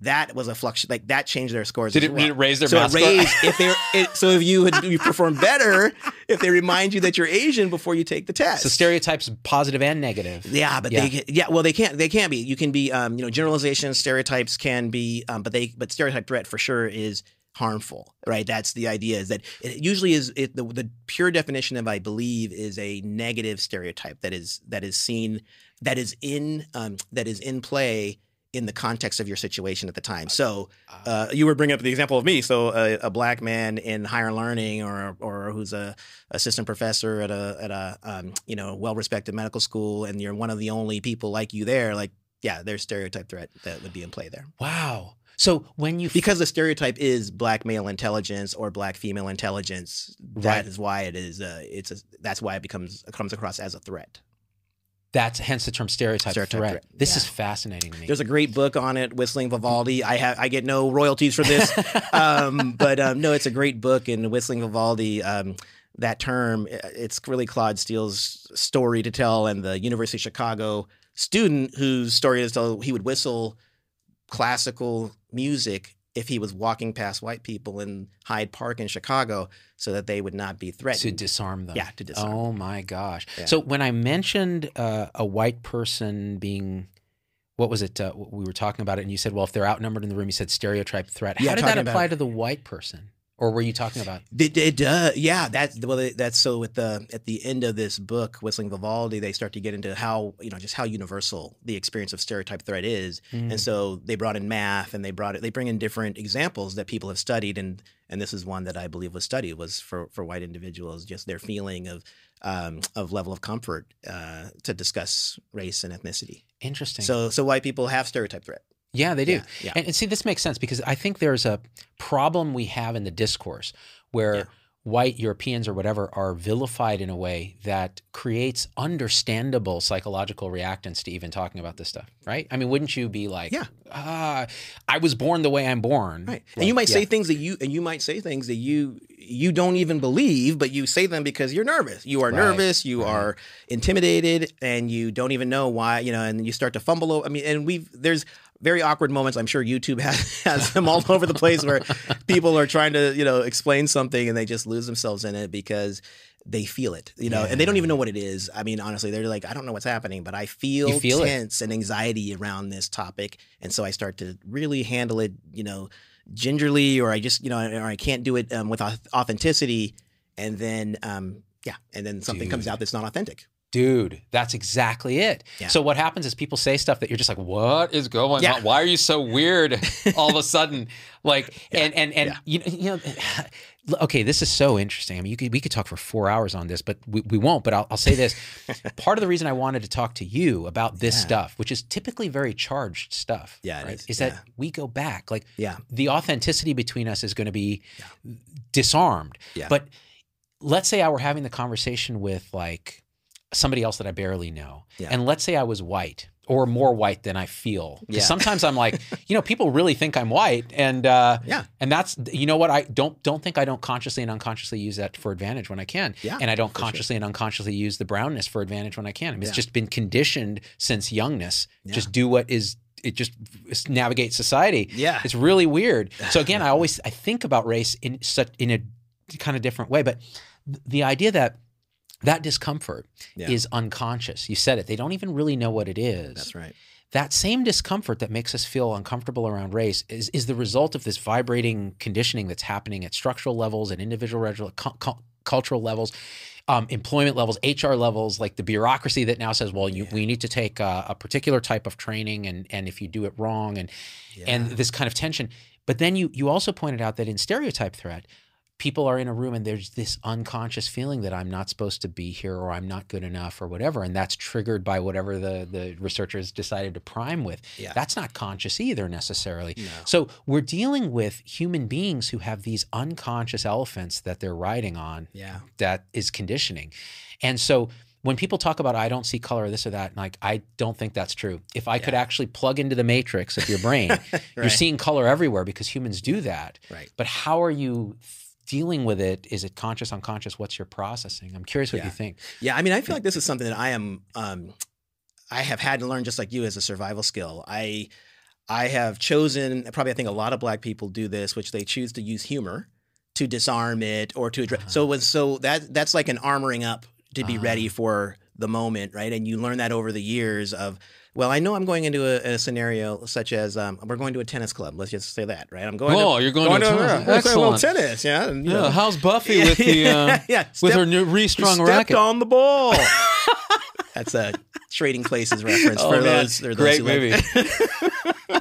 that was a flux like that changed their scores. Did it, well. did it raise their so it raised if they it, so if you had, you perform better if they remind you that you're Asian before you take the test. So stereotypes, positive and negative. Yeah, but Yeah. they yeah well they can't they can't be you can be um you know generalizations stereotypes can be um but they but stereotype threat for sure is harmful right that's the idea is that it usually is it, the the pure definition of I believe is a negative stereotype that is that is seen that is in um that is in play in the context of your situation at the time so uh, you were bringing up the example of me. So a, a black man in higher learning, or or who's a assistant professor at a at a um, you know well respected medical school, and you're one of the only people like you there. Like, yeah, there's stereotype threat that would be in play there wow. So when you because the stereotype is black male intelligence or black female intelligence. That is Right. why it is. Uh, it's a, that's why it becomes it comes across as a threat. that's hence the term stereotype, Stereotype threat. threat, This yeah. is fascinating to me. There's a great book on it, Whistling Vivaldi. I have I get no royalties for this, um, but um, no, it's a great book. And Whistling Vivaldi, um, that term, it's really Claude Steele's story to tell, and the University of Chicago student whose story is to tell. He would whistle classical music if he was walking past white people in Hyde Park in Chicago, so that they would not be threatened. to disarm them. yeah, to disarm. Oh my gosh. Yeah. So when I mentioned uh, a white person being, what was it? Uh, we were talking about it, and you said, well, if they're outnumbered in the room, you said stereotype threat. Yeah, How did that apply to the white person? Or were you talking about? It, it does, yeah. That's well. That's so. At the at the end of this book, Whistling Vivaldi, they start to get into how you know just how universal the experience of stereotype threat is, Mm. and so they brought in math and they brought it. They bring in different examples that people have studied, and and this is one that I believe was studied was for for white individuals, just their feeling of um, of level of comfort uh, to discuss race and ethnicity. Interesting. So so white people have stereotype threat. Yeah, they do. Yeah, yeah. And, and see, this makes sense because I think there's a problem we have in the discourse where Yeah. white Europeans or whatever are vilified in a way that creates understandable psychological reactance to even talking about this stuff, right? I mean, wouldn't you be like, Yeah. ah, I was born the way I'm born. Right. And you might say things that you and you might say things that you you don't even believe, but you say them because you're nervous. You are Right, nervous, you right. are intimidated, and you don't even know why, you know, and you start to fumble. I mean, and we've there's very awkward moments. I'm sure YouTube has, has them all over the place where people are trying to, you know, explain something and they just lose themselves in it because they feel it, you know, and they don't even know what it is. I mean, honestly, they're like, I don't know what's happening, but I feel, You feel it. tense and anxiety around this topic. And so I start to really handle it, you know, gingerly, or I just, you know, or I can't do it um, with authenticity. And then, um, yeah, and then something comes out that's not authentic. Dude, that's exactly it. Yeah. So what happens is people say stuff that you're just like, "What is going Yeah. on? Why are you so weird?" All of a sudden, like, and and and Yeah. you know, you know, okay, this is so interesting. I mean, you could we could talk for four hours on this, but we, we won't. But I'll, I'll say this: part of the reason I wanted to talk to you about this Yeah. stuff, which is typically very charged stuff, Yeah, right, is. that Yeah. we go back, like Yeah. the authenticity between us is going to be disarmed. Yeah. But let's say I were having the conversation with like somebody else that I barely know, Yeah. and let's say I was white or more white than I feel. Yeah. sometimes I'm like, you know, people really think I'm white, and uh, Yeah. and that's you know what I don't don't think I don't consciously and unconsciously use that for advantage when I can, Yeah, and I don't for sure. consciously and unconsciously use the brownness for advantage when I can. I mean, it's just been conditioned since youngness. Yeah. Just do what is. It just navigate society. Yeah. It's really weird. So again, I always I think about race in such in a kind of different way, but th- the idea that that discomfort Yeah. is unconscious. You said it. They don't even really know what it is. That's right. That same discomfort that makes us feel uncomfortable around race is, is the result of this vibrating conditioning that's happening at structural levels and individual cu- cu- cultural levels, um, employment levels, HR levels, like the bureaucracy that now says, well, you, we need to take a, a particular type of training, and and if you do it wrong, and and this kind of tension. But then you you also pointed out that in stereotype threat, people are in a room and there's this unconscious feeling that I'm not supposed to be here or I'm not good enough or whatever, and that's triggered by whatever the the researchers decided to prime with. Yeah. That's not conscious either necessarily. No. So we're dealing with human beings who have these unconscious elephants that they're riding on Yeah. that is conditioning. And so when people talk about I don't see color or this or that, like I don't think that's true. If I could actually plug into the matrix of your brain, you're seeing color everywhere because humans do that. Right. But how are you dealing with it? Is it conscious, unconscious? What's your processing? I'm curious what Yeah. you think. Yeah, I mean, I feel like this is something that I am, um, I have had to learn just like you as a survival skill. I, I have chosen, probably I think a lot of black people do this, which they choose to use humor to disarm it or to address. So it was so that that's like an armoring up to be ready for the moment, right? And you learn that over the years of, well, I know I'm going into a, a scenario such as um, we're going to a tennis club. Let's just say that, right? I'm going. Oh, to, you're going to a tennis- yeah, let's play a little excellent. tennis, yeah. and, you Yeah, know. how's Buffy with the uh, yeah, with her new restrung stepped racket? on the ball. That's a Trading Places reference Oh, for man. those. those Great like- movie.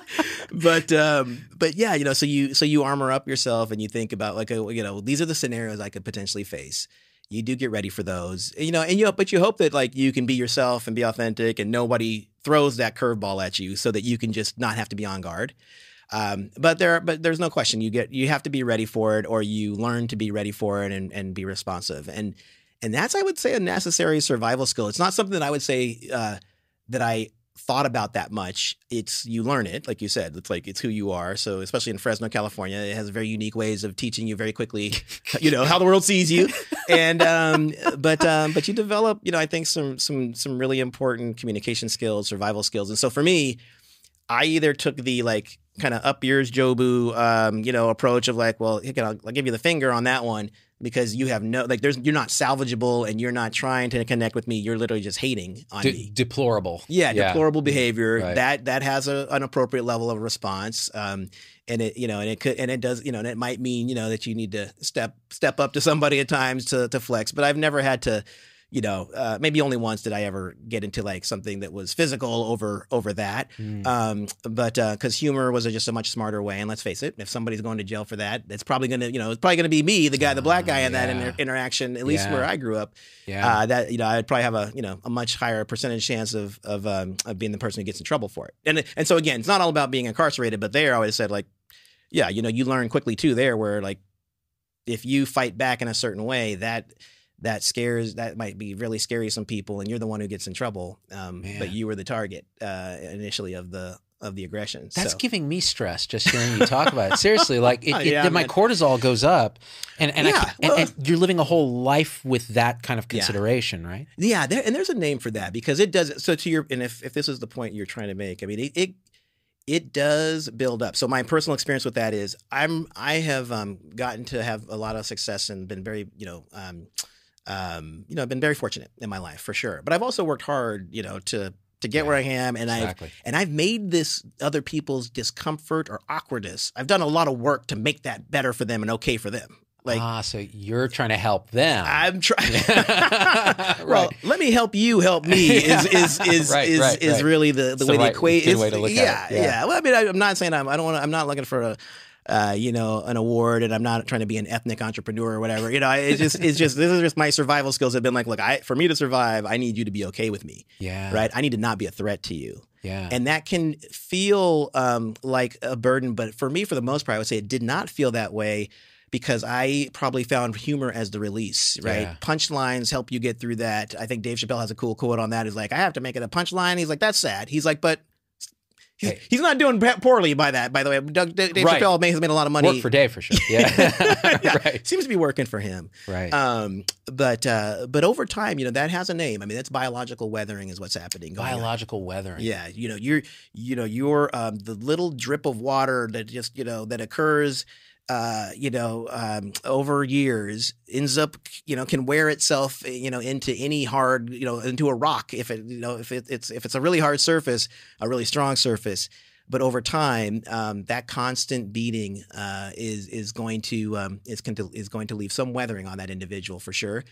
but um, but yeah, you know, so you so you armor up yourself and you think about like, a, you know, these are the scenarios I could potentially face. You do get ready for those, you know, and you but you hope that like you can be yourself and be authentic, and nobody throws that curveball at you, so that you can just not have to be on guard. Um, but there, but there's no question. You get you have to be ready for it, or you learn to be ready for it and and be responsive. And and that's I would say a necessary survival skill. It's not something that I would say uh, that I thought about that much. It's you learn it, like you said. It's like it's who you are. So especially in Fresno, California, it has very unique ways of teaching you very quickly, you know, how the world sees you. And um, but um, but you develop, you know, I think some some some really important communication skills, survival skills. And so for me, I either took the like kind of up yours Jobu, um, you know, approach of like, well, I'll, I'll give you the finger on that one because you have no like, there's you're not salvageable and you're not trying to connect with me. You're literally just hating on De- me. deplorable. Yeah, deplorable behavior. Right. That that has a, an appropriate level of response. Um, and it you know and it could and it does you know and it might mean you know that you need to step step up to somebody at times to to flex. But I've never had to. You know, uh, maybe only once did I ever get into like something that was physical over over that. Mm. Um, but because humor was a, just a much smarter way, and let's face it, if somebody's going to jail for that, it's probably gonna, you know, it's probably gonna be me, the guy, the black guy in that inter- interaction. At least Yeah. where I grew up, yeah. uh, that you know, I'd probably have a you know a much higher percentage chance of of um, of being the person who gets in trouble for it. And and so again, it's not all about being incarcerated, but there I always said like, yeah, you know, you learn quickly too there where like if you fight back in a certain way, that that scares that might be really scary to some people, and you're the one who gets in trouble. Um, but you were the target uh, initially of the of the aggression. That's so. giving me stress just hearing you talk about it. Seriously, like it, it- Yeah, my cortisol goes up, and and, Yeah, can't- and, and you're living a whole life with that kind of Yeah. consideration, right? Yeah, there, and there's a name for that because it does. So to your and if if this is the point you're trying to make, I mean, it it, it does build up. So my personal experience with that is I'm I have um, gotten to have a lot of success and been very you know um, um, you know I've been very fortunate in my life for sure. But I've also worked hard you know to to get Yeah, where I am, and I've and I've made this other people's discomfort or awkwardness. I've done a lot of work to make that better for them and okay for them. Like ah, so you're trying to help them. I'm trying. Right. Well, let me help you help me is is is Right, is, right, is really the, the way the equation. good way to look at yeah, it, yeah. yeah. Well, I mean, I, I'm not saying I'm. I don't want. I'm not looking for a. Uh, you know, an award, and I'm not trying to be an ethnic entrepreneur or whatever. You know, it's just, it's just, this is just my survival skills have been like, look, I, for me to survive, I need you to be okay with me, yeah. right? I need to not be a threat to you, Yeah. and that can feel um, like a burden. But for me, for the most part, I would say it did not feel that way because I probably found humor as the release, right? Yeah. Punchlines help you get through that. I think Dave Chappelle has a cool quote on that. He's like, I have to make it a punchline. He's like, that's sad. He's like, but he's, Hey. he's not doing poorly by that, by the way. Doug, Dave Right. Chappelle may- has made a lot of money. Work for Dave for sure. Yeah. Yeah, right. Seems to be working for him. Right. Um, but uh, but over time, you know, that has a name. I mean, that's biological weathering is what's happening. going on. Biological weathering. Yeah, you know, you're, you know, you're um, the little drip of water that just, you know, that occurs, uh, you know, um, over years ends up, you know, can wear itself, you know, into any hard, you know, into a rock if it, you know, if it, it's if it's a really hard surface, a really strong surface. But over time, um, that constant beating uh, is is going to um, is to is going to leave some weathering on that individual for sure.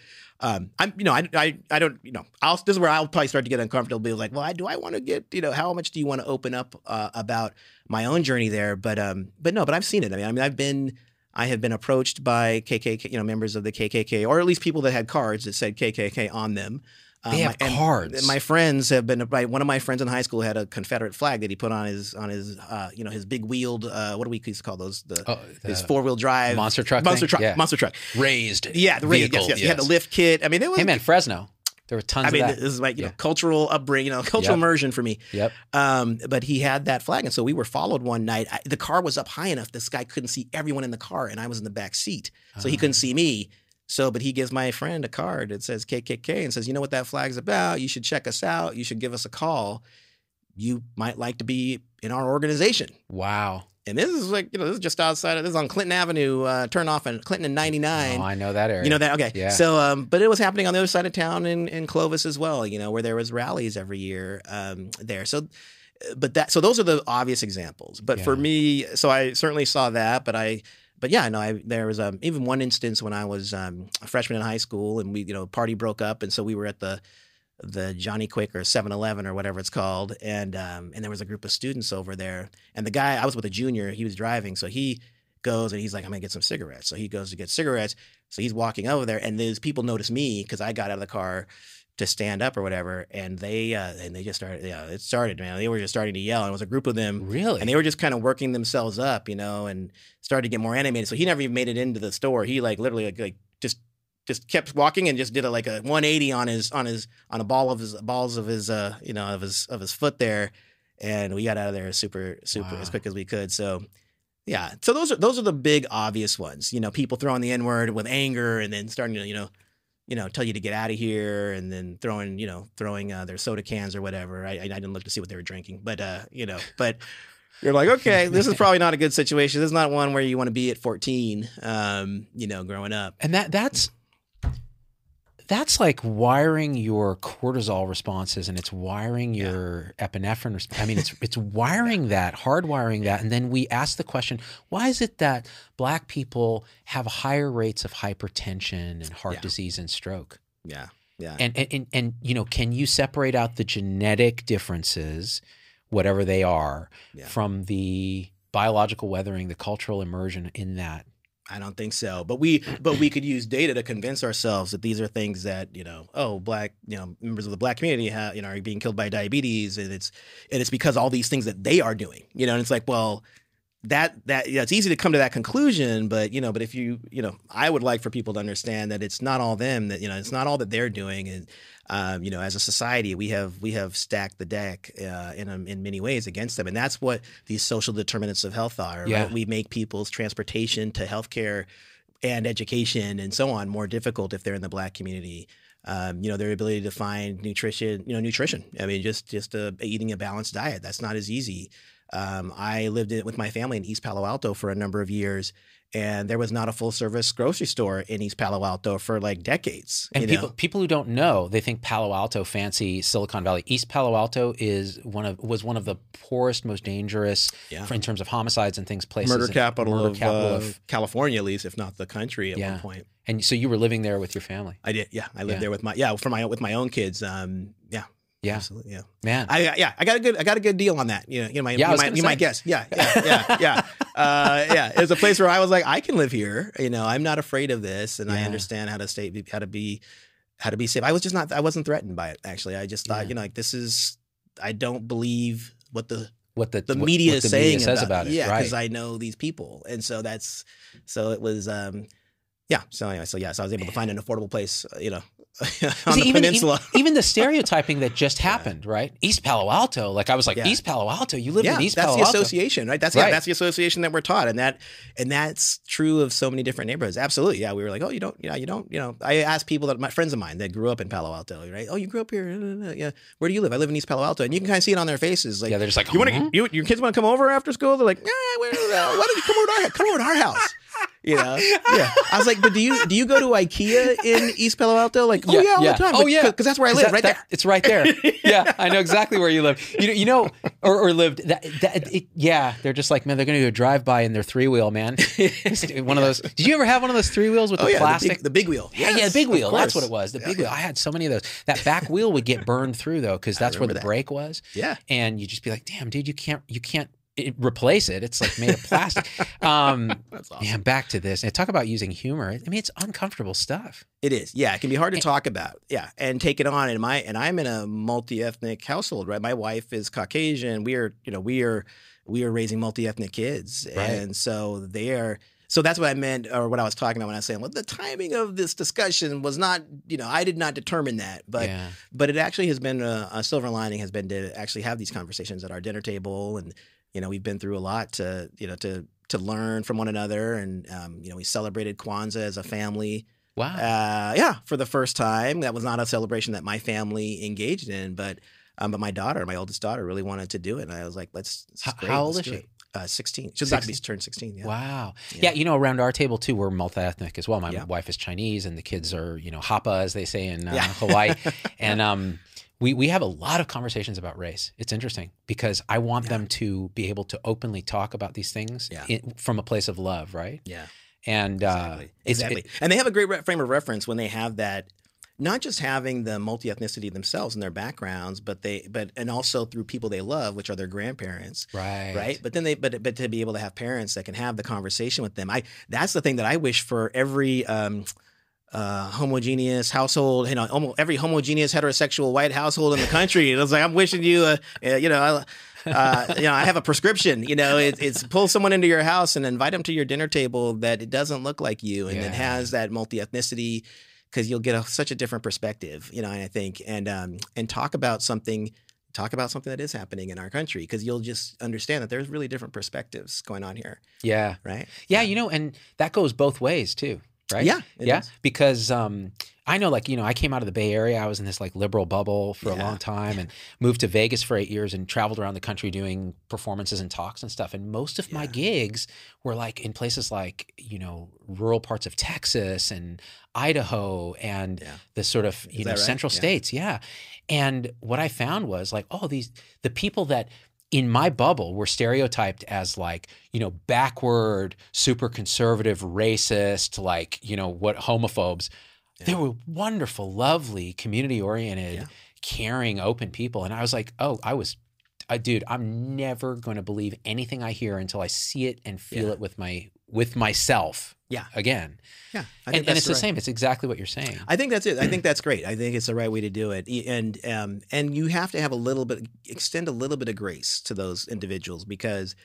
Um, I'm, you know, I, I, I don't, you know, I'll, this is where I'll probably start to get uncomfortable. Be like, well, I, do I want to get, you know, how much do you want to open up uh, about my own journey there? But, um, but no, but I've seen it. I mean, I mean, I've been, I have been approached by KKK, you know, members of the KKK, or at least people that had cards that said KKK on them. They have cards. My friends have been. my- One of my friends in high school had a Confederate flag that he put on his on his uh, you know his big wheeled uh, what do we used to call those the Oh, his four wheel drive monster truck monster truck Yeah. monster truck Raised. yeah the radio vehicle, yes, yes. He had the lift kit I mean it was Hey man, Fresno. There were tons I mean, this is like you know cultural upbringing, you know, cultural Yep. immersion for me. Yep. Um, but he had that flag, and so we were followed one night. I, the car was up high enough; this guy couldn't see everyone in the car, and I was in the back seat, so he Ah. couldn't see me. So, but he gives my friend a card that says KKK and says, "You know what that flag's about? You should check us out. You should give us a call." you might like to be in our organization. Wow. And this is like, you know, this is just outside of this is on Clinton Avenue, uh, turn off in Clinton and 99. Oh, I know that area. You know that? Okay. Yeah. So, um, but it was happening on the other side of town in, in Clovis as well, you know, where there was rallies every year um, there. So, but that, so those are the obvious examples. But for me, so I certainly saw that, but I, but yeah, no, I, there was um, even one instance when I was um, a freshman in high school and we, you know, party broke up. And so we were at the, the Johnny Quick or 7-Eleven or whatever it's called, and um, and there was a group of students over there, and the guy I was with a junior, he was driving, so he goes and he's like, I'm gonna get some cigarettes. So he goes to get cigarettes. So he's walking over there, and these people notice me because I got out of the car to stand up or whatever, and they uh, and they just started, yeah, it started, man. They were just starting to yell, and it was a group of them, really? and they were just kind of working themselves up, you know, and started to get more animated. So he never even made it into the store. He like literally like, like just just kept walking and just did a like a 180 on his on his on a ball of his balls of his uh you know of his of his foot there, and we got out of there super super Wow. as quick as we could. So. Yeah, so those are those are the big obvious ones. You know, people throwing the N word with anger and then starting to you know, you know, tell you to get out of here, and then throwing you know throwing uh, their soda cans or whatever. I, I didn't look to see what they were drinking, but uh, you know, but you're like, okay, this is probably not a good situation. This is not one where you want to be at 14, um, you know, growing up. and that that's that's like wiring your cortisol responses and it's wiring Yeah. your epinephrine resp- i mean it's it's wiring that hardwiring that and then we ask the question why is it that black people have higher rates of hypertension and heart Yeah. disease and stroke Yeah, yeah, and, and and and you know can you separate out the genetic differences whatever they are Yeah. from the biological weathering the cultural immersion in that I don't think so. But we, but we could use data to convince ourselves that these are things that you know, oh, black, you know, members of the black community, have, you know, are being killed by diabetes, and it's and it's because all these things that they are doing, you know, and it's like, well. That that yeah, it's easy to come to that conclusion, but you know, but if you you know, I would like for people to understand that it's not all them, that you know, it's not all that they're doing, and um, you know, as a society, we have we have stacked the deck uh, in um, in many ways against them, and that's what these social determinants of health are. Yeah. Right? We make people's transportation to healthcare and education and so on more difficult if they're in the black community. Um, you know, their ability to find nutrition, you know, nutrition. I mean, just just uh, eating a balanced diet. That's not as easy. Um, I lived in, with my family in East Palo Alto for a number of years, and there was not a full service grocery store in East Palo Alto for like decades. And you people know? people who don't know, they think Palo Alto, fancy Silicon Valley. East Palo Alto is one of was one of the poorest, most dangerous Yeah. for- in terms of homicides and things. Places murder capital, murder of, capital uh, of- California, at least, if not the country at Yeah. one point. and so you were living there with your family. I did, yeah. I lived Yeah. there with my yeah for my with my own kids. Um, yeah, Yeah, absolutely, yeah. man. I yeah, I got a good I got a good deal on that. You know, you know, my, Yeah, you, might, you might guess. Yeah, yeah, yeah, yeah. Uh, yeah, it's a place where I was like, I can live here. You know, I'm not afraid of this, and I understand how to stay, how to be, how to be safe. I was just not. I wasn't threatened by it. Actually, I just thought, Yeah. you know, like this is. I don't believe what the what the the what- media what is the saying media says about, about, it. it. Yeah, right? because I know these people, and so that's so it was. um Yeah. So anyway, so yes, I was able to find an affordable place. uh, You know, on See, the even, peninsula. Even, even the stereotyping that just happened, right? East Palo Alto. Like I was like, Yeah. East Palo Alto. You live yeah, in East that's Palo the Alto. association, right? That's Right. yeah, that's the association that we're taught, and that and that's true of so many different neighborhoods. Absolutely, yeah. We were like, oh, you don't, you know, you don't, you know. I asked people that my friends of mine that grew up in Palo Alto, right? Oh, you grew up here? Yeah. Where do you live? I live in East Palo Alto, and you can kind of see it on their faces, like. yeah, they're just like, you want "Hmm?" to? You, your kids want to come over after school? They're like, yeah. Where, uh, why don't you come over to our come over to our house? You know, yeah. I was like, but do you do you go to IKEA in East Palo Alto? Like, oh Yeah, yeah, all yeah. the time. Oh, Like, yeah. because that's where I live, that- right that- there. It's right there. yeah, I know exactly where you live. You know, you know, or, or lived. That, that it, yeah, they're just like, man, they're going to do a drive by in their three wheel, man. one of those. Did you ever have one of those three wheels with Oh the yeah, plastic? the big, the big wheel. yeah, yeah, the big wheel. That's what it was. The big wheel. I had so many of those. That back wheel would get burned through though, because that's where the brake was. Yeah. And you'd just be like, damn, dude, you can't, you can't it, replace it. It's like made of plastic. um, That's awesome. yeah, back to this. And talk about using humor. I mean, it's uncomfortable stuff. It is. Yeah, it can be hard to And- talk about. Yeah, and take it on. And my and I'm in a multi-ethnic household, right? My wife is Caucasian. We are, you know, we are we are raising multi-ethnic kids, Right. and so they are. So that's what I meant, or what I was talking about when I was saying, well, the timing of this discussion was not, you know, I did not determine that, but yeah. but it actually has been a, a silver lining has been to actually have these conversations at our dinner table and you know we've been through a lot to you know to to learn from one another and um, you know we celebrated Kwanzaa as a family Wow. uh, yeah for the first time that was not a celebration that my family engaged in but Um, but my daughter, my oldest daughter, really wanted to do it, and I was like, "Let's." great, how old is she? Uh, Sixteen. She's about to be turned sixteen. Yeah. Wow. Yeah. Yeah. you know, around our table too, we're multi-ethnic as well. My Yeah. wife is Chinese, and the kids are, you know, Hapa as they say in uh. Hawaii, and um, we we have a lot of conversations about race. It's interesting because I want Yeah. them to be able to openly talk about these things Yeah. in, from a place of love, right? Yeah. And uh, Exactly. it's- exactly. it- and they have a great re- frame of reference when they have that, not just having the multi ethnicity themselves and their backgrounds, but they, but and also through people they love, which are their grandparents. right, Right, but then they, but but to be able to have parents that can have the conversation with them, I that's the thing that I wish for every um, uh, homogeneous household, you know, almost every homogeneous heterosexual white household in the country. It was like I'm wishing you, uh, uh, you know, uh, you know, I have a prescription. You know, it, it's pull someone into your house and invite them to your dinner table that it doesn't look like you and it has that multi ethnicity because you'll get a, such a different perspective. You know, and I think and um, and talk about something. Talk about something that is happening in our country because you'll just understand that there's really different perspectives going on here, yeah, right? yeah. You know, and that goes both ways too, right? Yeah, yeah. does. Because um, I know, like you know, I came out of the Bay Area. I was in this like liberal bubble for a long time, and moved to Vegas for eight years, and traveled around the country doing performances and talks and stuff. And most of my gigs were like in places like you know rural parts of Texas and Idaho and Yeah. the sort of you Is know right? central Yeah. states. Yeah. And what I found was like, oh, these the people that in my bubble were stereotyped as like, you know, backward, super conservative, racist, like, you know, what homophobes. They were wonderful, lovely, community oriented, Yeah. caring, open people. And I was like, oh, I was I, dude, I'm never going to believe anything I hear until I see it and feel Yeah. it with my with myself. Yeah. Again. Yeah, I And, think and it's the right. same. It's exactly what you're saying. I think that's it. I think that's great. I think it's the right way to do it. And um, and you have to have a little bit, extend a little bit of grace to those individuals because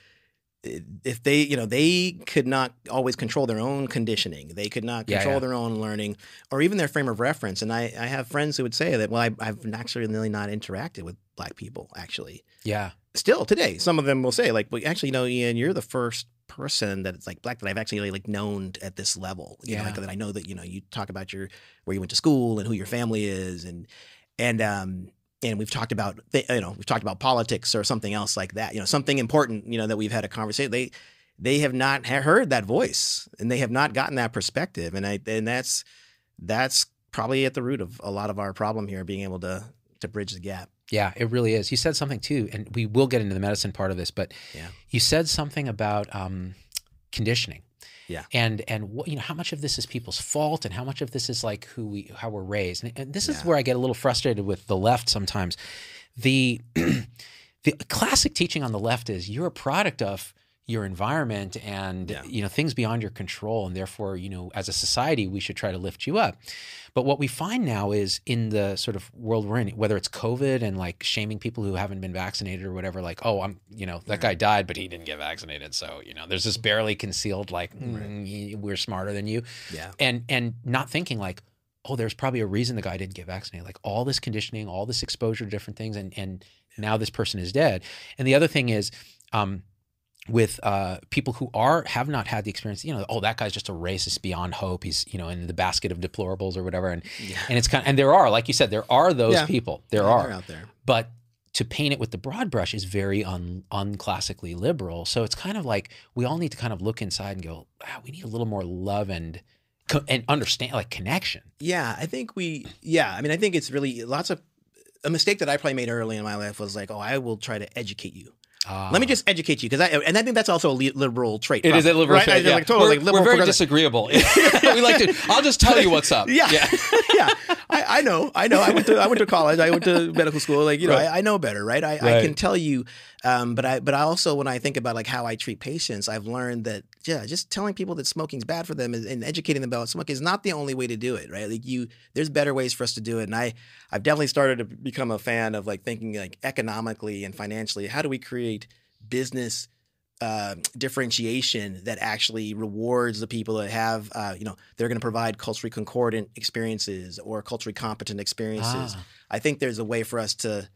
if they, you know, they could not always control their own conditioning. They could not control yeah. their own learning or even their frame of reference. And I, I have friends who would say that, well, I, I've actually really not interacted with black people actually. yeah. Still today, some of them will say like, well, actually, no, Ian, you're the first person that's like black that I've actually like known at this level. You know, Yeah. like that I know that you know you talk about your where you went to school and who your family is and and um and we've talked about th- you know we've talked about politics or something else like that. You know, something important. You know that we've had a conversation. They they have not ha- heard that voice and they have not gotten that perspective. And I and that's that's probably at the root of a lot of our problem here, being able to to bridge the gap. Yeah, it really is. You said something too, and we will get into the medicine part of this, but Yeah. you said something about um, conditioning. Yeah. And and what you know how much of this is people's fault and how much of this is like who we how we're raised. And, and this is Yeah. where I get a little frustrated with the left sometimes. The the classic teaching on the left is you're a product of your environment and Yeah. you know things beyond your control and therefore you know as a society we should try to lift you up. But what we find now is in the sort of world we're in whether it's covid and like shaming people who haven't been vaccinated or whatever like oh i'm you know that guy died but he didn't get vaccinated. So you know there's this barely concealed like mm, we're smarter than you. Yeah. and and not thinking like oh there's probably a reason the guy didn't get vaccinated. Like all this conditioning all this exposure to different things and and now this person is dead. And the other thing is um with uh, people who are have not had the experience, you know, oh, that guy's just a racist beyond hope. He's you know in the basket of deplorables or whatever, and Yeah. and it's kind of, and there are, like you said, there are those Yeah. people. There Yeah, are, out there. but to paint it with the broad brush is very un, unclassically liberal. So it's kind of like we all need to kind of look inside and go, wow, we need a little more love and co- and understand like connection. Yeah, I think we. Yeah, I mean, I think it's really lots of a mistake that I probably made early in my life was like, oh, I will try to educate you. Ah. Let me just educate you because I and I think that's also a liberal trait. It is a liberal right? trait. Yeah. like, totally we're, like liberal we're very disagreeable. we like to. I'll just tell you what's up. Yeah, yeah. yeah. I, I know, I know. I went to I went to college. I went to medical school. Like you know, Right. I, I know better, right? I, I can tell you. Um, but I but I also when I think about like how I treat patients, I've learned that yeah, just telling people that smoking's bad for them and, and educating them about smoking is not the only way to do it, right? Like you, there's better ways for us to do it. And I I've definitely started to become a fan of like thinking like economically and financially. How do we create business? Uh, differentiation that actually rewards the people that have, uh, you know, they're going to provide culturally concordant experiences or culturally competent experiences. Ah. I think there's a way for us to.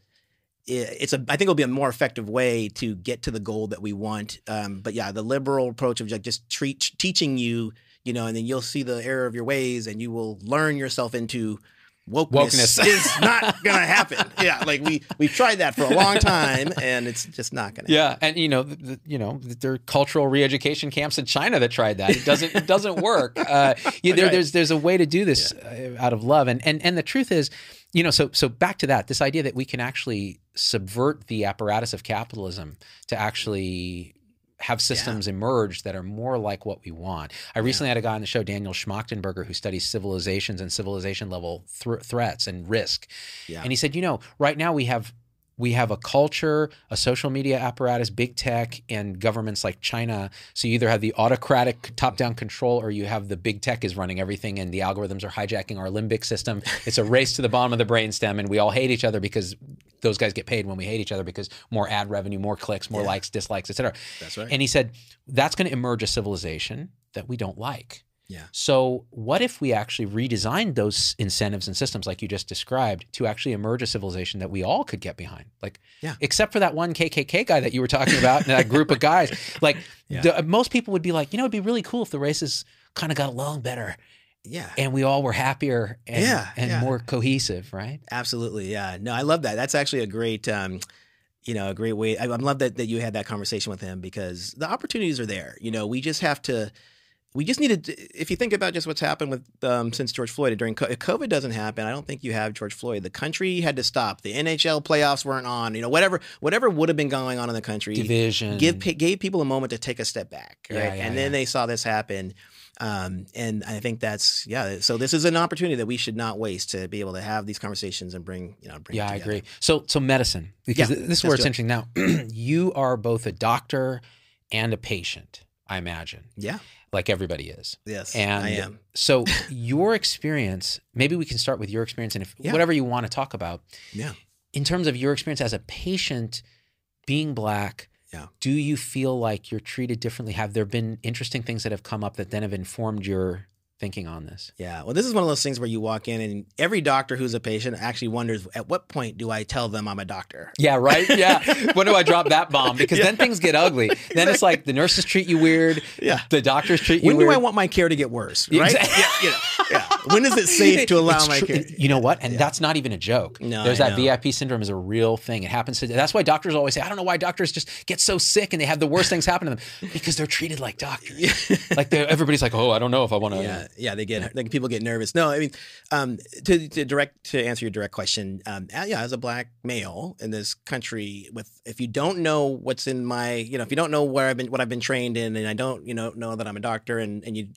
I- It's a. I think it'll be a more effective way to get to the goal that we want. Um, but yeah, the liberal approach of like just treat teaching you, you know, and then you'll see the error of your ways, and you will learn yourself into wokeness, Wokeness. is not gonna happen. Yeah, like we we've tried that for a long time, and it's just not gonna. Yeah, and you know, the, the- you know, there are cultural re-education camps in China that tried that. It doesn't, it doesn't work. Uh, yeah, there, right. There's, there's a way to do this uh, out of love, and and and the truth is, you know, so so back to that, this idea that we can actually subvert the apparatus of capitalism to actually have systems emerge that are more like what we want. I recently had a guy on the show, Daniel Schmachtenberger, who studies civilizations and civilization level thr threats and risk. Yeah. And he said, you know, right now we have we have a culture, a social media apparatus, big tech, and governments like China. So you either have the autocratic top-down control, or you have the big tech is running everything, and the algorithms are hijacking our limbic system. It's a race to the bottom of the brainstem, and we all hate each other because those guys get paid when we hate each other because more ad revenue, more clicks, more likes, dislikes, etc. That's right. And he said that's going to emerge a civilization that we don't like. Yeah. So, what if we actually redesigned those incentives and systems, like you just described, to actually emerge a civilization that we all could get behind? Like, Yeah. except for that one KKK guy that you were talking about, and that group of guys. Like, Yeah. the, most people would be like, you know, it'd be really cool if the races kind of got along better yeah. and we all were happier and, Yeah, and yeah. more cohesive, right? Absolutely, yeah. No, I love that. That's actually a great, um, you know, a great way. I, I love that that you had that conversation with him because the opportunities are there. You know, we just have to. We just needed. If you think about just what's happened with um, since George Floyd during co- if COVID doesn't happen, I don't think you have George Floyd. The country had to stop. The NHL playoffs weren't on. You know, whatever whatever would have been going on in the country. Division. Give gave people a moment to take a step back, right? Yeah, yeah, and then yeah. they saw this happen. Um, and I think that's yeah. So this is an opportunity that we should not waste to be able to have these conversations and bring you know bring. it Yeah, I agree. So, so medicine, because Yeah, this is where it's do interesting. Now, you are both a doctor and a patient, I imagine, Yeah. Like everybody is. Yes. And I am. so, your experience, maybe we can start with your experience, and if Yeah. whatever you want to talk about, Yeah. in terms of your experience as a patient, being black. Yeah. Do you feel like you're treated differently? Have there been interesting things that have come up that then have informed your thinking on this? Yeah. Well, this is one of those things where you walk in and every doctor who's a patient actually wonders at what point do I tell them I'm a doctor? Yeah, right. Yeah. when do I drop that bomb? Because then things get ugly. Then it's like the nurses treat you weird. Yeah. The doctors treat you When do. I want my care to get worse? Right? exactly. yeah, you know, yeah. When is it safe to allow It's my true. care? You know what? And that's not even a joke. No, There's I that know. VIP syndrome is a real thing. It happens to. That's why doctors always say, I don't know why doctors just get so sick and they have the worst things happen to them because they're treated like doctors. like everybody's like, oh, I don't know if I want to. Yeah, yeah, they get like people get nervous. No, I mean, um, to, to direct to answer your direct question, um, yeah, as a black male in this country, with if you don't know what's in my, you know, if you don't know where I've been, what I've been trained in, and I don't, you know, know that I'm a doctor, and and you.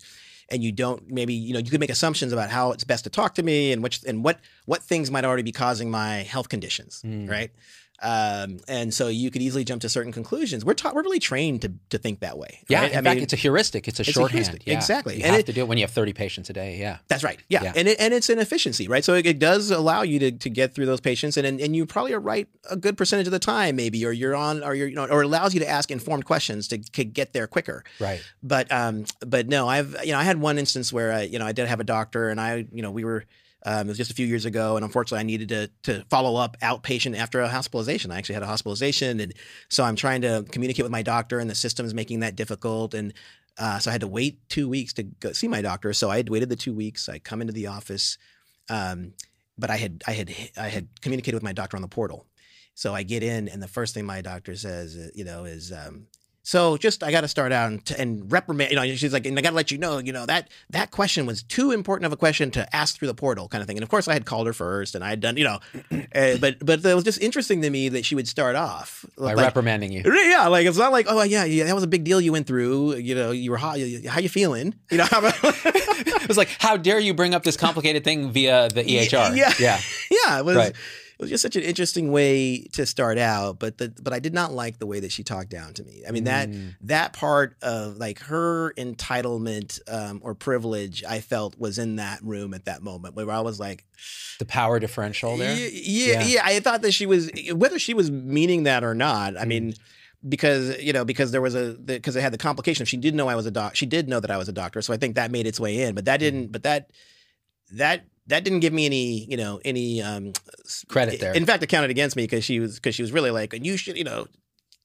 And you don't maybe you know you could make assumptions about how it's best to talk to me and which and what what things might already be causing my health conditions, Mm. right? Um, and so you could easily jump to certain conclusions. We're taught we're really trained to to think that way. Yeah, right? in fact, it's a heuristic. It's a it's a shorthand. heuristic. Yeah. Exactly. You And have it- to do it when you have 30 patients a day. Yeah. That's right. Yeah. Yeah. And it, and it's an efficiency, right? So it, it does allow you to, to get through those patients and, and and you probably are right a good percentage of the time maybe or you're on or you're you know or it allows you to ask informed questions to, to get there quicker. Right. But um but no, I've you know I had one instance where I you know I did have a doctor and I you know we were um, it was just a few years ago, and unfortunately, I needed to to follow up outpatient after a hospitalization. I actually had a hospitalization, and so I'm trying to communicate with my doctor, and the system's making that difficult. And uh, so I had to wait two weeks to go see my doctor. So I had waited the two weeks. I come into the office, um, but I had I had I had communicated with my doctor on the portal. So I get in, and the first thing my doctor says, uh, you know, is, um, "So just I got to start out and, t- and reprimand." You know, she's like, "And I got to let you know, you know that that question was too important of a question to ask through the portal, kind of thing." And of course, I had called her first, and I had done, you know, uh, but but it was just interesting to me that she would start off By like, reprimanding you. yeah, like it's not like, oh yeah, yeah, that was a big deal you went through. You know, you were hot. How you feeling? You know, It was like, how dare you bring up this complicated thing via the EHR? Yeah. Yeah. yeah, it was. Right. It was just such an interesting way to start out, but the but I did not like the way that she talked down to me. I mean that Mm. that part of like her entitlement um, or privilege, I felt was in that room at that moment where I was like, The power differential there. yeah, yeah, Yeah. yeah. I thought that she was whether she was meaning that or not. I mean, because you know, because there was a because it had the complication. She did know I was a doc. She did know that I was a doctor, so I think that made its way in. But that didn't. But that that that didn't give me any you know any um Credit there. In fact, it counted against me because she was because she was really like, and you should you know.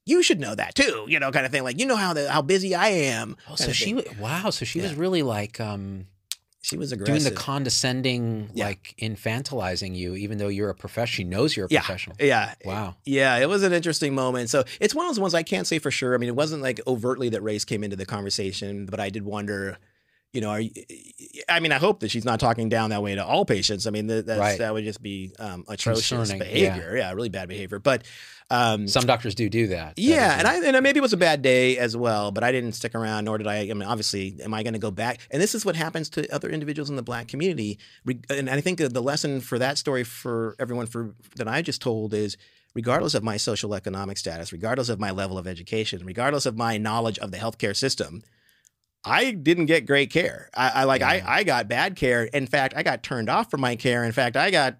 You should know that too, you know, kind of thing. Like you know how the how busy I am. Oh, so she thing. wow, so she was really like um She was doing the condescending, Yeah. like infantilizing you, even though you're a professional. She knows you're a yeah, professional. yeah, Wow. Yeah, it was an interesting moment. So it's one of those ones I can't say for sure. I mean, it wasn't like overtly that race came into the conversation, but I did wonder, you know, are you, I mean, I hope that she's not talking down that way to all patients. I mean, that that's, Right. that would just be um, atrocious Concerning, behavior. Yeah. really bad behavior. But um, Some doctors do do that. That yeah, is and I and maybe it was a bad day as well, but I didn't stick around, nor did I. I mean, obviously, am I going to go back? And this is what happens to other individuals in the Black community. And I think the lesson for that story for everyone for that I just told is, regardless of my social economic status, regardless of my level of education, regardless of my knowledge of the healthcare system, I didn't get great care. I, I like Yeah. I I got bad care. In fact, I got turned off from my care. In fact, I got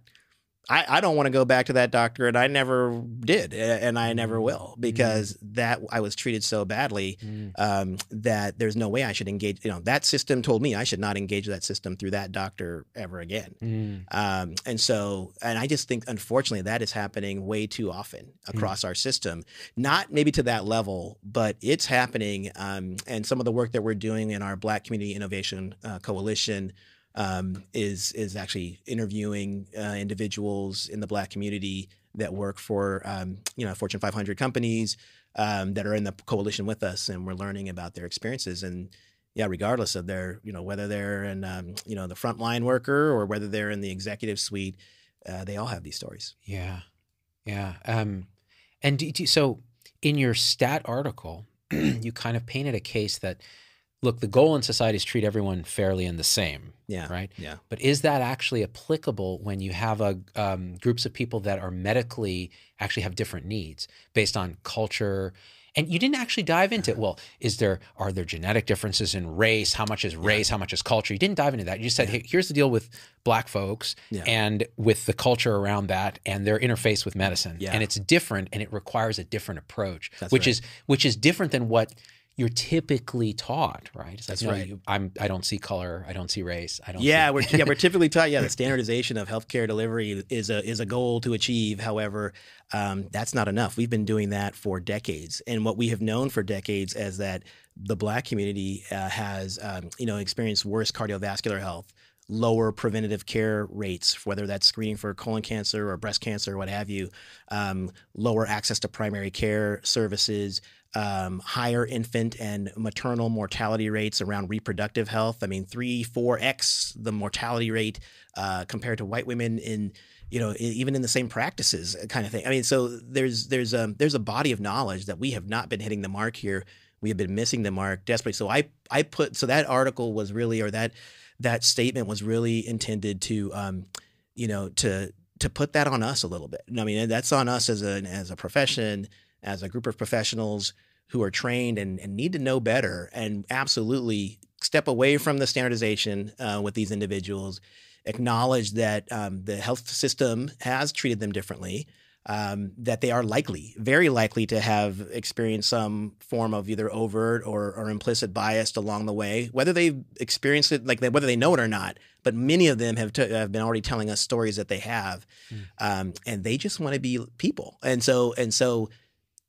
I, I don't want to go back to that doctor, and I never did, and I never will because that I was treated so badly Mm. um, that there's no way I should engage. You know, that system told me I should not engage that system through that doctor ever again. Mm. Um, and so, and I just think, unfortunately, that is happening way too often across our system. Not maybe to that level, but it's happening. Um, and some of the work that we're doing in our Black Community Innovation uh, Coalition um, is is actually interviewing uh, individuals in the Black community that work for um, you know Fortune 500 companies um, that are in the coalition with us, and we're learning about their experiences and yeah, regardless of their, you know, whether they're in, um, you know, the frontline worker or whether they're in the executive suite, uh, they all have these stories. Yeah, yeah. Um, and do, do, so in your STAT article, you kind of painted a case that look, the goal in society is treat everyone fairly and the same, Yeah, right? Yeah, But is that actually applicable when you have a um, groups of people that are medically actually have different needs based on culture? And you didn't actually dive into well, is there are there genetic differences in race? How much is race? How much is culture? You didn't dive into that. You just said, hey, here's the deal with black folks Yeah. and with the culture around that and their interface with medicine. Yeah. And it's different and it requires a different approach, That's which right. is which is different than what you're typically taught, right? It's like, That's know, right. you- I'm I don't see color, I don't see race, I don't yeah, see we're yeah we're typically taught yeah the standardization of healthcare delivery is a is a goal to achieve. However, um, that's not enough. We've been doing that for decades, and what we have known for decades is that the Black community uh, has um, you know experienced worse cardiovascular health. Lower preventative care rates, whether that's screening for colon cancer or breast cancer or what have you, um, lower access to primary care services, um, higher infant and maternal mortality rates around reproductive health. I mean, three, four x the mortality rate uh, compared to white women in you know even in the same practices uh, kind of thing. I mean, so there's there's a there's a body of knowledge that we have not been hitting the mark here. We have been missing the mark desperately. So I I put so that article was really or that that statement was really intended to um, you know to to put that on us a little bit. I mean, that's on us as a as a profession, as a group of professionals who are trained and, and need to know better, and absolutely step away from the standardization uh, with these individuals. Acknowledge that um, the health system has treated them differently. Um, that they are likely, very likely, to have experienced some form of either overt or, or implicit bias along the way, whether they've experienced it, like they, whether they know it or not. But many of them have, t- have been already telling us stories that they have, um, and they just want to be people. And so, and so,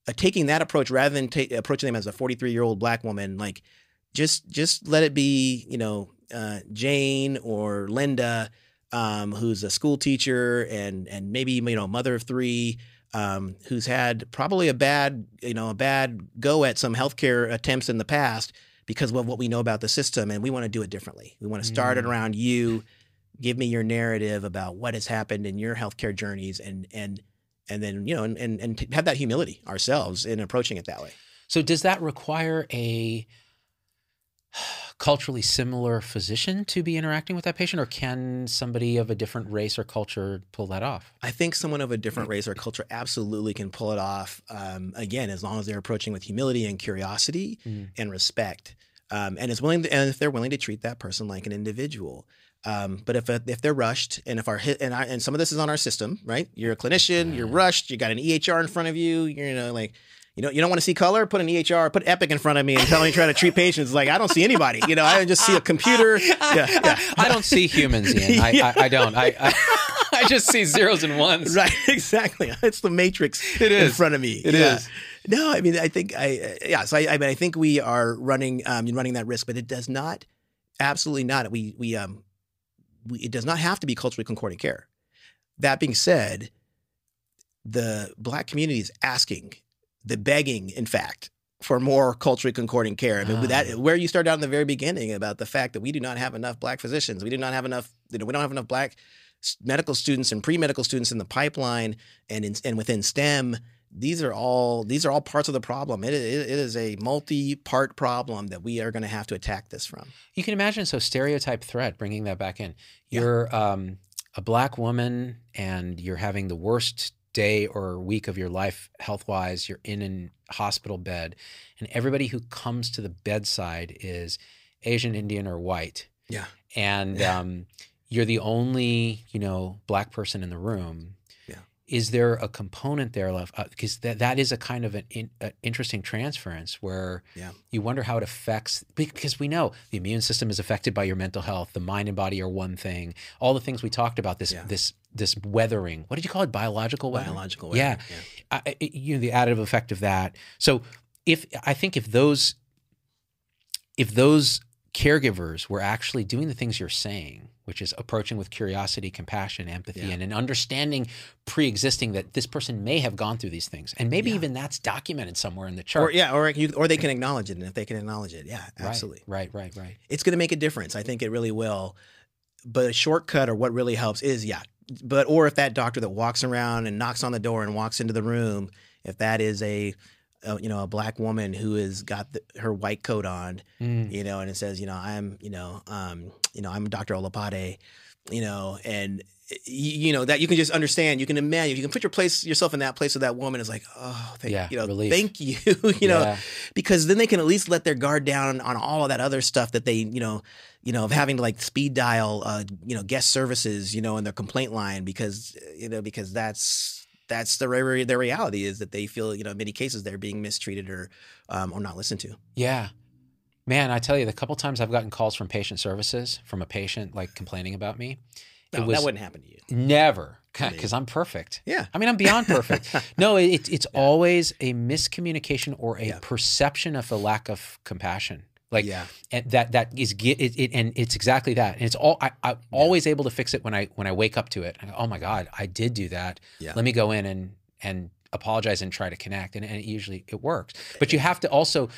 uh, taking that approach rather than ta- approaching them as a 43 year old black woman, like just just let it be, you know, uh, Jane or Linda, um, who's a school teacher and and maybe you know mother of three, um, who's had probably a bad you know a bad go at some healthcare attempts in the past because of what we know about the system, and we want to do it differently. We want to start it Mm. around you. Give me your narrative about what has happened in your healthcare journeys, and and and then you know and and, and have that humility ourselves in approaching it that way. So does that require a culturally similar physician to be interacting with that patient or can somebody of a different race or culture pull that off? I think someone of a different race or culture absolutely can pull it off. Um, again, as long as they're approaching with humility and curiosity Mm. and respect, um, and is willing to, and if they're willing to treat that person like an individual. Um, but if if they're rushed, and if our hit and I, and some of this is on our system, right? You're a clinician, you're rushed, you got an EHR in front of you, you're you know like. You know, you don't want to see color. Put an EHR, put Epic in front of me, and tell me try to treat patients. Like I don't see anybody. You know, I just see a computer. Yeah, yeah. I don't see humans, Ian. I, I, I don't. I, I, I just see zeros and ones. Right, exactly. It's the matrix It in front of me. It It is. is. No, I mean, I think I yeah. So I, I mean, I think we are running um, running that risk, but it does not Absolutely not. We we um it does not have to be culturally concordant care. That being said, the black community is asking, the begging, in fact, for more culturally concordant care. I mean, with that Ah. where you started out in the very beginning about the fact that we do not have enough black physicians, we do not have enough, you know, we don't have enough black medical students and pre-medical students in the pipeline and in, and within STEM. These are all these are all parts of the problem. It, it, it is a multi-part problem that we are going to have to attack this from. You can imagine so stereotype threat, bringing that back in. You're um, a black woman and you're having the worst day or week of your life health wise. You're in a hospital bed, and everybody who comes to the bedside is Asian, Indian, or white. Yeah. And Yeah. um, you're the only, you know, black person in the room. Yeah. Is there a component there left? Because that, that is a kind of an in, uh, interesting transference where Yeah. you wonder how it affects because we know the immune system is affected by your mental health the mind and body are one thing all the things we talked about this Yeah. this this weathering what did you call it biological weathering Biological. Yeah. weathering, I, I- you know the additive effect of that so if i think if those if those caregivers were actually doing the things you're saying which is approaching with curiosity compassion empathy Yeah. and an understanding pre-existing that this person may have gone through these things and maybe Yeah. even that's documented somewhere in the chart Or yeah, or you, or they can acknowledge it, and if they can acknowledge it, yeah, Right, absolutely. right right right it's going to make a difference. I think it really will. But a shortcut or what really helps is yeah. But or if that doctor that walks around and knocks on the door and walks into the room, if that is a, a you know a black woman who has got the, her white coat on, Mm. you know, and it says you know I'm you know um you know I'm Dr. Olapade, you know, and you know that you can just understand. You can imagine. You can put your place yourself in that place of that woman. Is like oh thank Yeah, you know relief. thank you you know Yeah. because then they can at least let their guard down on all of that other stuff that they you know you know of having to like speed dial uh you know guest services you know in their complaint line because uh, you know because that's that's the re- their reality is that they feel you know in many cases they're being mistreated or um, or not listened to Yeah. Man, I tell you, the couple times I've gotten calls from patient services from a patient like complaining about me, no, was that wouldn't happen to you never because I'm perfect. yeah I mean, I'm beyond perfect. no, it, it's always a miscommunication or a Yeah. perception of a lack of compassion. Like yeah and that that is it, it and it's exactly that. And it's all I, I'm always able to fix it when I when I wake up to it. I go, oh my god, I did do that. Yeah. Let me go in and and apologize and try to connect, and, and it usually it works. But you have to also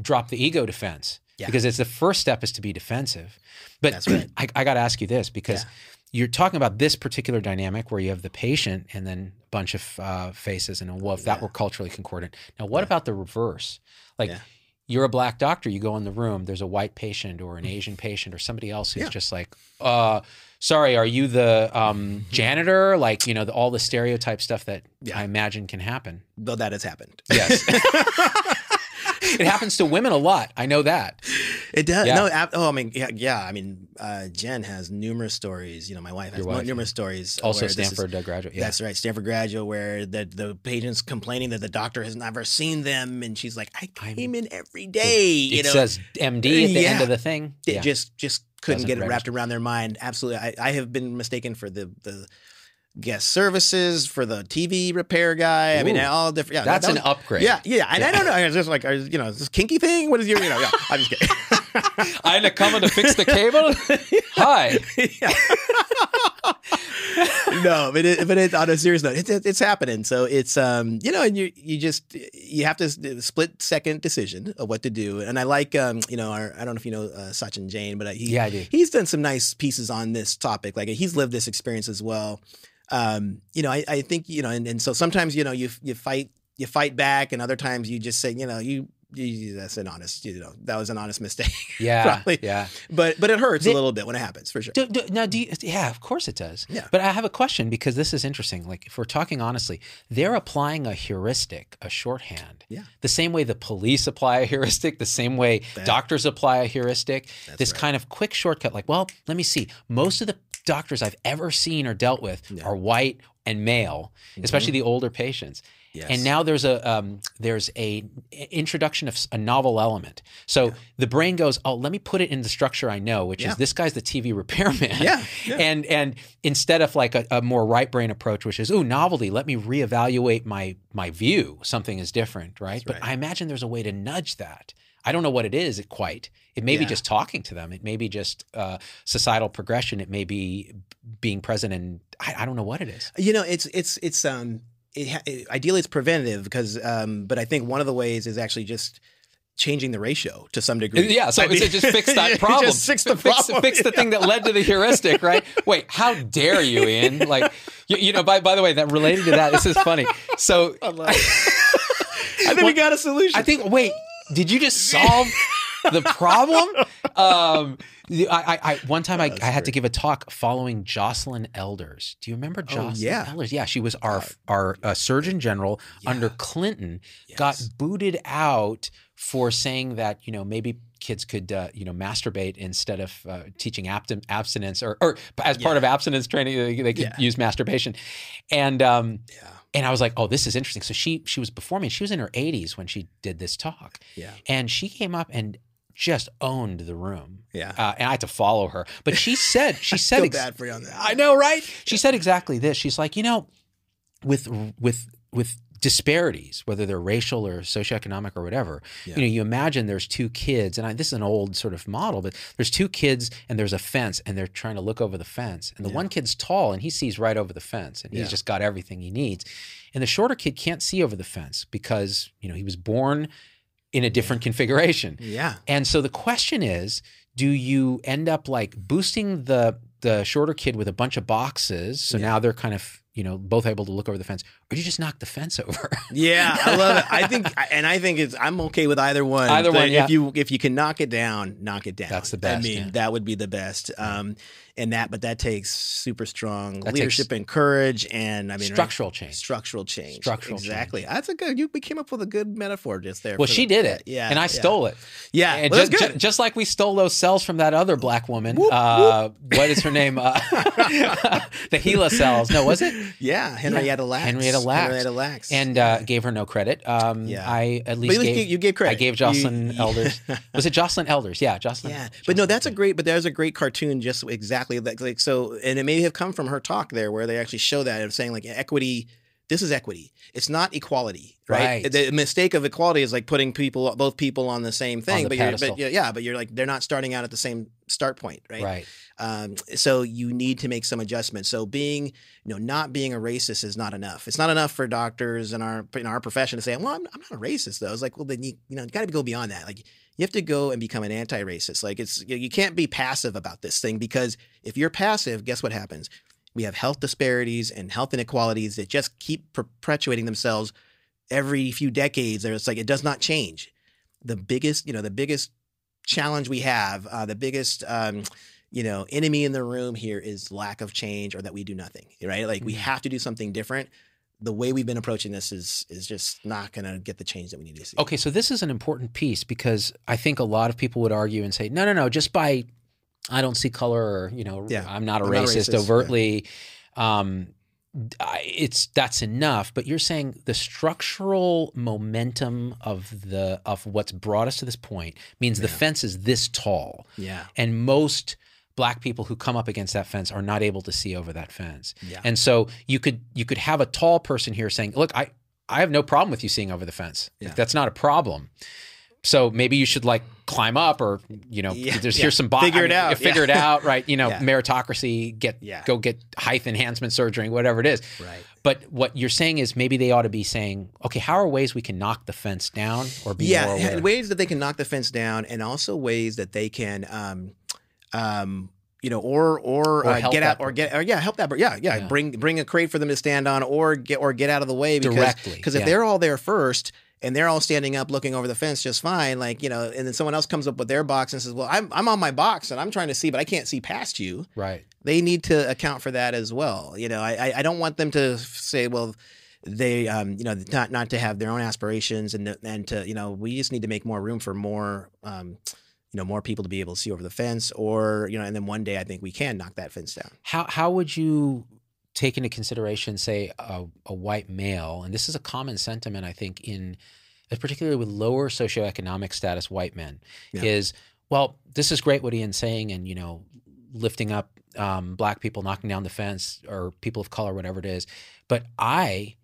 drop the ego defense Yeah. because it's the first step is to be defensive. But right. I, I got to ask you this because Yeah. you're talking about this particular dynamic where you have the patient and then a bunch of uh, faces, and well, if that Yeah. were culturally concordant. Now, what about the reverse? Like Yeah. You're a black doctor, you go in the room, there's a white patient or an Asian patient or somebody else who's Yeah. just like, uh, sorry, are you the um, janitor? Like, you know, the, all the stereotype stuff that Yeah. I imagine can happen. though that has happened Yes. it happens to women a lot. I know that. It does. Yeah. No. ab- Oh, I mean, yeah. yeah I mean, uh, Jen has numerous stories. You know, my wife has wife, numerous stories. Also, this is- Stanford uh, graduate. Yeah. That's right, Stanford graduate, where the the patient's complaining that the doctor has never seen them, and she's like, "I I'm- came in every day." you it know, says MD at the Yeah. end of the thing. Yeah. just just couldn't Doesn't get it wrapped around their mind. Absolutely, I, I have been mistaken for the the guest services for the TV repair guy. I mean, Ooh. all different. Yeah, That's that an was- upgrade. Yeah, yeah, and Yeah. I don't know. I was just like, you know, is this kinky thing? What is your, you know? Yeah, I'm just kidding. I had to come in to fix the cable. Hi. no, but it, but it, on a serious note, it's it's happening. So it's um you know, and you you just you have to split second decision of what to do. And I like um you know our, I don't know if you know uh, Sachin Jain, but he Yeah, I do. he's done some nice pieces on this topic. Like he's lived this experience as well. Um, you know, I, I think you know, and, and so sometimes you know you you fight you fight back, and other times you just say you know you. you that's an honest, you know, that was an honest mistake. Yeah. Probably. Yeah. but but it hurts They- a little bit when it happens, for sure. Do, do, now, do you, yeah, of course it does. Yeah. But I have a question because this is interesting. Like, if we're talking honestly, they're applying a heuristic, a shorthand. Yeah. The same way the police apply a heuristic, the same way That- doctors apply a heuristic. This right. kind of quick shortcut, like, well, let me see. Most of the doctors I've ever seen or dealt with Yeah. are white and male, especially the older patients. Yes. And now there's a um, there's a introduction of a novel element. So the brain goes, oh, let me put it in the structure I know, which Yeah. is this guy's the TV repairman. Yeah, yeah. And and instead of like a, a more right brain approach, which is oh novelty, let me reevaluate my my view. Something is different, right? That's But right. I imagine there's a way to nudge that. I don't know what it is quite. It may be just talking to them. It may be just uh, societal progression. It may be being present, and I, I don't know what it is. You know, it's it's it's um it, it, ideally it's preventative because um but I think one of the ways is actually just changing the ratio to some degree. Yeah, so I it's mean- just fix that problem. just fix the problem. Fix, the thing that led to the heuristic, right? Wait, how dare you, Ian? Like, you, you know, by by the way, that related to that, this is funny. So I. I think we got a solution. I think. Wait, did you just solve the problem? Um, I, I, I one time I, I had to give a talk following Joycelyn Elders. Do you remember Joycelyn yeah. Elders? Yeah, she was our our uh, Surgeon General under Clinton. Got booted out for saying that you know maybe kids could uh, you know masturbate instead of uh, teaching abstin- abstinence or, or as part Yeah. of abstinence training they, they could Yeah. use masturbation and um, Yeah. And I was like, oh, this is interesting. So she she was before me. She was in her 80s when she did this talk, Yeah. and she came up and just owned the room. Yeah. Uh, and I had to follow her, but she said she said ex- bad for you on that. I know, right? She said exactly this. She's like, you know, with with with disparities, whether they're racial or socioeconomic or whatever, Yeah. you know, you imagine there's two kids, and I, this is an old sort of model, but there's two kids and there's a fence, and they're trying to look over the fence, and the Yeah. one kid's tall and he sees right over the fence, and he's Yeah. just got everything he needs, and the shorter kid can't see over the fence because you know he was born in a different configuration. Yeah. And so the question is, do you end up like boosting the the shorter kid with a bunch of boxes, so now they're kind of you know both able to look over the fence, or you just knock the fence over? Yeah, I love it. I think, and I think it's. I'm okay with either one. Either But one, yeah. If you if you can knock it down, knock it down. That's the best. I mean, yeah. that would be the best. Um, and that, but that takes super strong That leadership and courage, and I mean, right? Structural change. structural change. Structural exactly. That's a good. You we came up with a good metaphor just there. Well, she the- did it, Yeah, and I yeah. stole it. Yeah, And well, just, that's good. just like we stole those cells from that other black woman. Whoop, uh, What is her name? Uh, the HeLa cells. No, was it? yeah, Henrietta Lacks. Henrietta Henrietta Lacks. And uh, gave her no credit. Um, Yeah. I at least at least gave, you, you gave credit. I gave Joycelyn you- Elders. Was it Joycelyn Elders? Yeah, Joycelyn. Yeah, but no, that's a great. But there's a great cartoon, just exactly like, like so, and it may have come from her talk there, where they actually show that of saying like equity. This is equity. It's not equality, right? Right. The mistake of equality is like putting people, both people, on the same thing. the but you're, but yeah, but you're like they're not starting out at the same start point, right? Right. Um, so you need to make some adjustments. So being, you know, not being a racist is not enough. It's not enough for doctors in our in our profession to say, "Well, I'm, I'm not a racist." Though it's like, well, then you you know, you got to go beyond that. Like you have to go and become an anti-racist. Like it's you can't be passive about this thing because if you're passive, guess what happens? We have health disparities and health inequalities that just keep perpetuating themselves every few decades. It's like it does not change. The biggest, you know, the biggest challenge we have, uh, the biggest, um, you know, enemy in the room here is lack of change or that we do nothing. Right? Like we Mhm. have to do something different. The way we've been approaching this is is just not going to get the change that we need to see. Okay, so this is an important piece because I think a lot of people would argue and say, no, no, no, just by I don't see color or you know Yeah, I'm not a I'm not racist racist, yeah. overtly. Um, I- it's that's enough. But you're saying the structural momentum of the of what's brought us to this point means the fence is this tall, Yeah. and most black people who come up against that fence are not able to see over that fence. Yeah. And so you could you could have a tall person here saying, "Look, I I have no problem with you seeing over the fence. Yeah. that's not a problem." So maybe you should like climb up, or you know, Yeah, there's yeah. here's some bo- Figure I it mean, out, Figure yeah. it out, right? You know, meritocracy. Get Yeah. go get height enhancement surgery, whatever it is. Right. But what you're saying is maybe they ought to be saying, okay, how are ways we can knock the fence down or be yeah, more yeah, ways that they can knock the fence down, and also ways that they can, um, um, you know, or or, Or uh, get out or get or yeah, help that. Yeah, yeah, Yeah. bring bring a crate for them to stand on, or get or get out of the way because Directly, because if they're all there first. And they're all standing up, looking over the fence just fine. Like you know, and then someone else comes up with their box and says, "Well, I'm I'm on my box and I'm trying to see, but I can't see past you." right. they need to account for that as well. You know, I I- don't want them to say, well, they um you know not not to have their own aspirations and and to you know we just need to make more room for more um you know more people to be able to see over the fence or you know and then one day I think we can knock that fence down. How how would you take into consideration, say, a, a white male, and this is a common sentiment, I think, in particularly with lower socioeconomic status white men, Yeah. is well, this is great what Ian's saying, and you know, lifting up um, black people, knocking down the fence, or people of color, whatever it is, but I.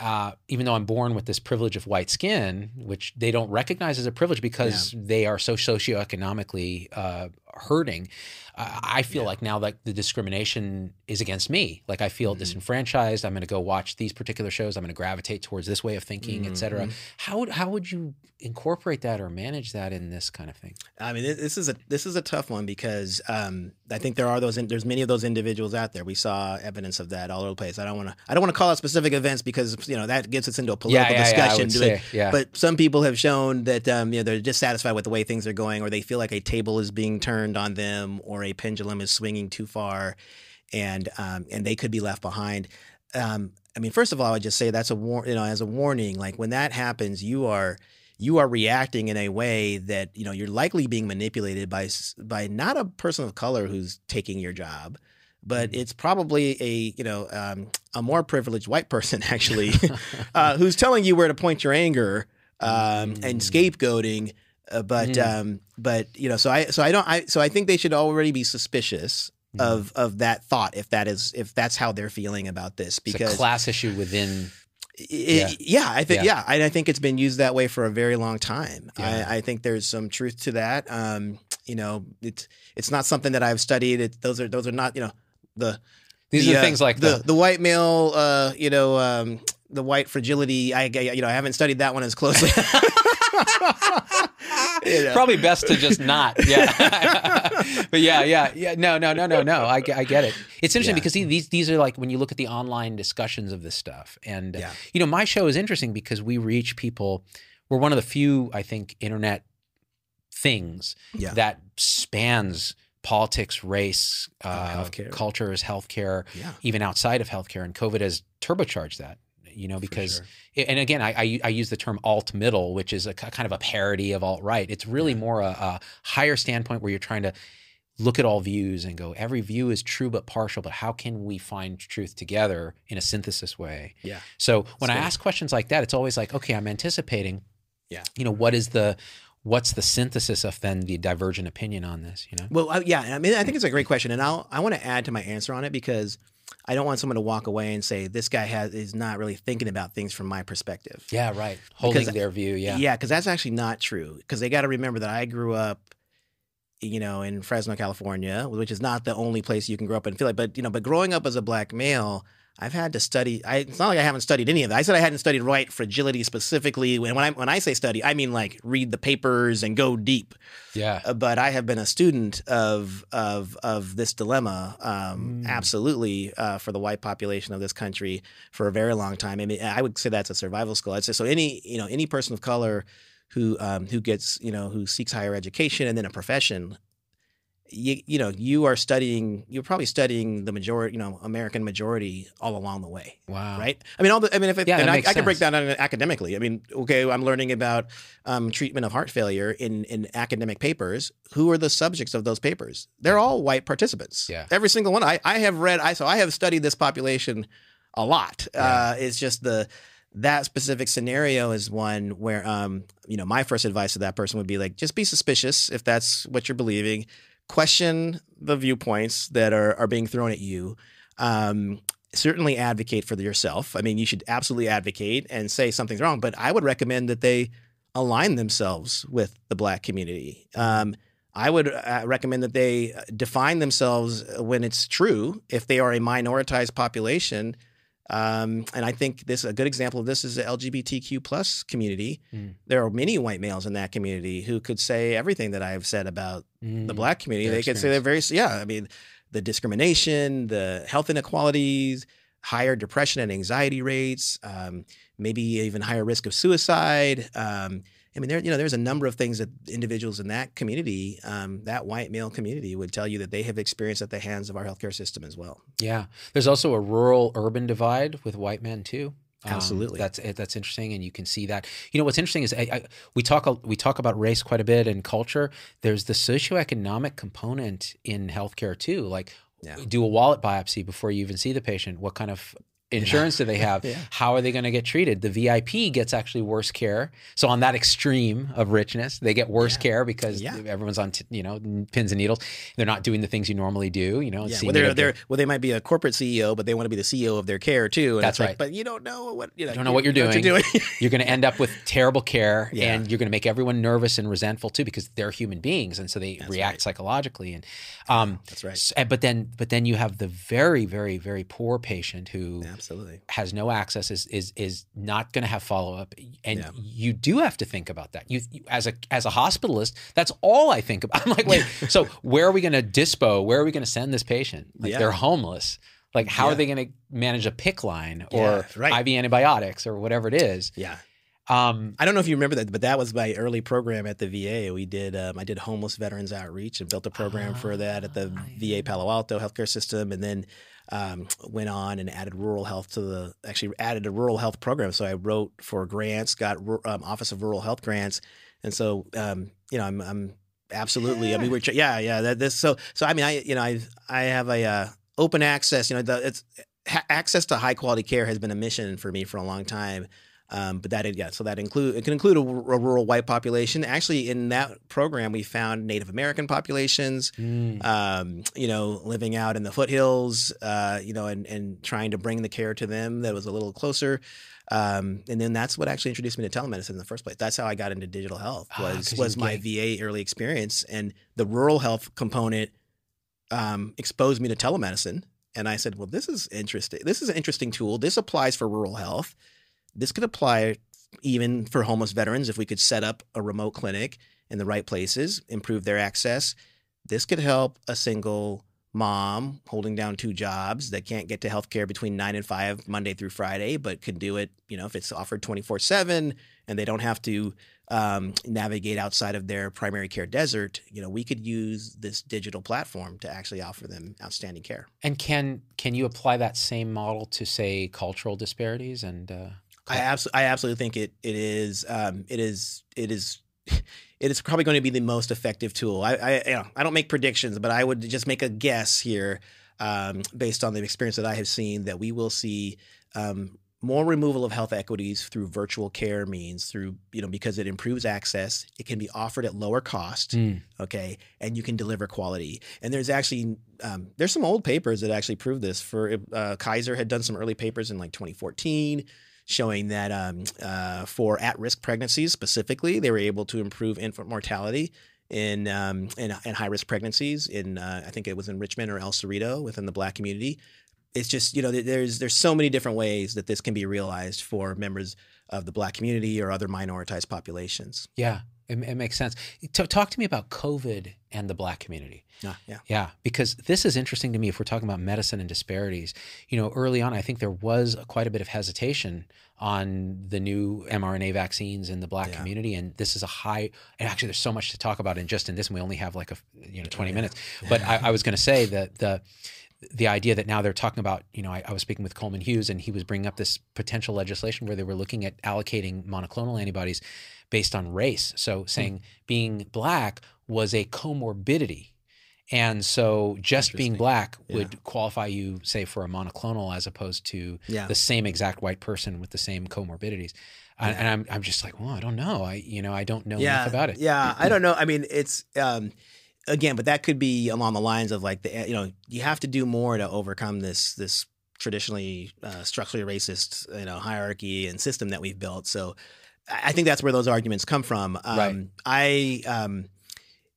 uh, even though I'm born with this privilege of white skin, which they don't recognize as a privilege because they are so socioeconomically uh, hurting, I feel like now like the discrimination is against me. Like I feel disenfranchised. I'm going to go watch these particular shows. I'm going to gravitate towards this way of thinking, et cetera. How would how would you incorporate that or manage that in this kind of thing? I mean, this- is a this is a tough one because um, I think there are those there's many of those individuals out there. We saw evidence of that all over the place. I don't want to I don't want to call out specific events because you know that gets us into a political yeah, yeah, I discussion. would say, yeah. But some people have shown that um, you know they're dissatisfied with the way things are going, or they feel like a table is being turned on them, or a pendulum is swinging too far, and um, and they could be left behind. Um, I mean, first of all, I would just say that's a war. You know, as a warning, like when that happens, you are you are reacting in a way that you know you're likely being manipulated by by not a person of color who's taking your job but it's probably a you know um, a more privileged white person actually uh, who's telling you where to point your anger um, and scapegoating uh, but um, but you know so I so I don't I so I think they should already be suspicious of of that thought if that is if that's how they're feeling about this It's because a class issue within. yeah. yeah, I think Yeah. yeah, I, I think it's been used that way for a very long time. Yeah. I, I think there's some truth to that. Um, you know, it's it's not something that I've studied. It, those are those are not you know the These the, are uh, things like the the, the white male. Uh, you know, um, the white fragility. I I- you know I haven't studied that one as closely. You know. Probably best to just not. Yeah. but yeah, yeah, yeah. No, no, no, no, no. I, get- I get it. It's interesting Yeah. because these these are like when you look at the online discussions of this stuff, and uh, Yeah. you know, my show is interesting because we reach people. We're one of the few, I think, internet things Yeah. that spans politics, race, uh, healthcare. cultures, healthcare, Yeah. even outside of healthcare. And COVID has turbocharged that. You know, because sure. And again, I, I, I use the term alt middle, which is a kind of a parody of alt right. It's really more a, a higher standpoint where you're trying to look at all views and go, every view is true but partial, but how can we find truth together in a synthesis way? Yeah. So when I good. ask questions like that, it's always like, okay, I'm anticipating, Yeah. you know, what is the what's the synthesis of then the divergent opinion on this? You know, Well, yeah, I mean, I think it's a great question, and I'll I want to add to my answer on it because I don't want someone to walk away and say this guy has is not really thinking about things from my perspective. yeah, right, holding Because- their view, yeah, Yeah, because that's actually not true. Because they got to remember that I grew up, you know, in Fresno, California, which is not the only place you can grow up and feel like. But you know, but growing up as a black male, I've had to study. I, it's not like I haven't studied any of that. I said I hadn't studied white fragility specifically. When when I when I say study, I mean like read the papers and go deep. yeah, Uh, but I have been a student of of of this dilemma, um, Mm. absolutely, uh, for the white population of this country for a very long time. I mean, I would say that's a survival skill. I'd say so. Any you know any person of color who um, who gets you know who seeks higher education and then a profession. You, you know you are studying you're probably studying the majority you know American majority all along the way wow, right? I mean, all the. I mean, if it, Yeah, and I, I can break that down academically. I mean, okay, I'm learning about um, treatment of heart failure in in academic papers. Who are the subjects of those papers? They're all white participants. Yeah. every single one. I I have read. I so I have studied this population a lot. Uh, it's just the that specific scenario is one where um you know my first advice to that person would be like just be suspicious if that's what you're believing question the viewpoints that are are being thrown at you. Um certainly advocate for yourself. I mean you should absolutely advocate and say something's wrong but i would recommend that they align themselves with the black community. Um I would uh, recommend that they define themselves when it's true. If they are a minoritized population, um, and I think this a good example of this is the LGBTQ plus community. Mm. There are many white males in that community who could say everything that I've said about the Mm. black community. Their They could say they're very yeah. I mean, the discrimination, the health inequalities, higher depression and anxiety rates, um, maybe even higher risk of suicide. Um, I mean, there you know, there's a number of things that individuals in that community, um, that white male community, would tell you that they have experienced at the hands of our healthcare system as well. Yeah, there's also a rural-urban divide with white men too. Um, Absolutely. that's that's interesting, and you can see that. You know, what's interesting is I, I, we talk we talk about race quite a bit and culture. There's the socioeconomic component in healthcare too. Like, Yeah. do a wallet biopsy before you even see the patient. What kind of insurance do they have? Yeah. How are they going to get treated? The VIP gets actually worse care. So on that extreme of richness, they get worse Yeah. care because Yeah. everyone's on t- you know pins and needles. They're not doing the things you normally do. You know, Yeah, well, they're, they're, well, they might be a corporate CEO, but they want to be the CEO of their care too. And That's it's like, right. But you don't know what you know. don't know what you're you doing. doing. you're going to end up with terrible care Yeah. and you're going to make everyone nervous and resentful too because they're human beings and so they That's react right. psychologically and um That's right. s- but then but then you have the very very very poor patient who Absolutely. has no access is is is not going to have follow up and Yeah. you do have to think about that you, you as a as a hospitalist that's all i think about i'm like wait so where are we going to dispo where are we going to send this patient like Yeah. they're homeless like how are they going to manage a PICC line or Yeah, right. iv antibiotics or whatever it is Yeah. um I don't know if you remember that, but that was my early program at the VA. We did, um, I did homeless veterans outreach and built a program for that at the Ah, VA Palo Alto healthcare system, and then um, went on and added rural health to the, actually added a rural health program. So I wrote for grants, got um, Office of Rural Health grants, and so um, you know, I'm, I'm absolutely. I mean, we're yeah, yeah. That this so so. I mean, I you know, I I have a uh, open access. You know, the, it's ha- access to high quality care has been a mission for me for a long time. Um, but that yeah, so that include it can include a, r- a rural white population. Actually, in that program, we found Native American populations. mm, Um, you know, living out in the foothills. Uh, you know, and and trying to bring the care to them that was a little closer. Um, and then that's what actually introduced me to telemedicine in the first place. That's how I got into digital health. Ah, Was you was my VA early experience and the rural health component um, exposed me to telemedicine. And I said, well, this is interesting. This is an interesting tool. This applies for rural health. This could apply even for homeless veterans if we could set up a remote clinic in the right places, improve their access. This could help a single mom holding down two jobs that can't get to healthcare between nine and five Monday through Friday, but could do it, you know, if it's offered 24 seven and they don't have to um, navigate outside of their primary care desert, you know, we could use this digital platform to actually offer them outstanding care. and can can you apply that same model to say cultural disparities and uh, I absolutely, I absolutely think it it is um, it is it is it is probably going to be the most effective tool. I I, you know, I don't make predictions, but I would just make a guess here um, based on the experience that I have seen that we will see. Um, more removal of health equities through virtual care means through you know because it improves access it can be offered at lower cost Mm. okay and you can deliver quality and there's actually um, there's some old papers that actually prove this for uh, kaiser had done some early papers in like 2014 showing that um, uh, for at-risk pregnancies specifically they were able to improve infant mortality in um, in, in high-risk pregnancies in uh, i think it was in richmond or el cerrito within the black community. It's just you know there's there's so many different ways that this can be realized for members of the black community or other minoritized populations. Yeah it, it makes sense T- talk to me about covid and the black community yeah yeah Yeah, because this is interesting to me if we're talking about medicine and disparities. You know, early on, I think there was quite a bit of hesitation on the new mRNA vaccines in the black Yeah. community, and this is a high. And actually, there's so much to talk about in just in this, and we only have like a you know 20 Yeah. minutes. But I, I was going to say that the the idea that now they're talking about, you know, I, I was speaking with Coleman Hughes, and he was bringing up this potential legislation where they were looking at allocating monoclonal antibodies based on race. So saying being black was a comorbidity. And so just being black Yeah. would qualify you, say, for a monoclonal as opposed to yeah the same exact white person with the same comorbidities. And, and I'm, I'm just like, well, I don't know. I, you know, I don't know enough about it. Yeah, I don't know. I mean, it's um, again, but that could be along the lines of like the you know you have to do more to overcome this this traditionally uh, structurally racist you know hierarchy and system that we've built. So I think that's where those arguments come from. Um, Right. I um,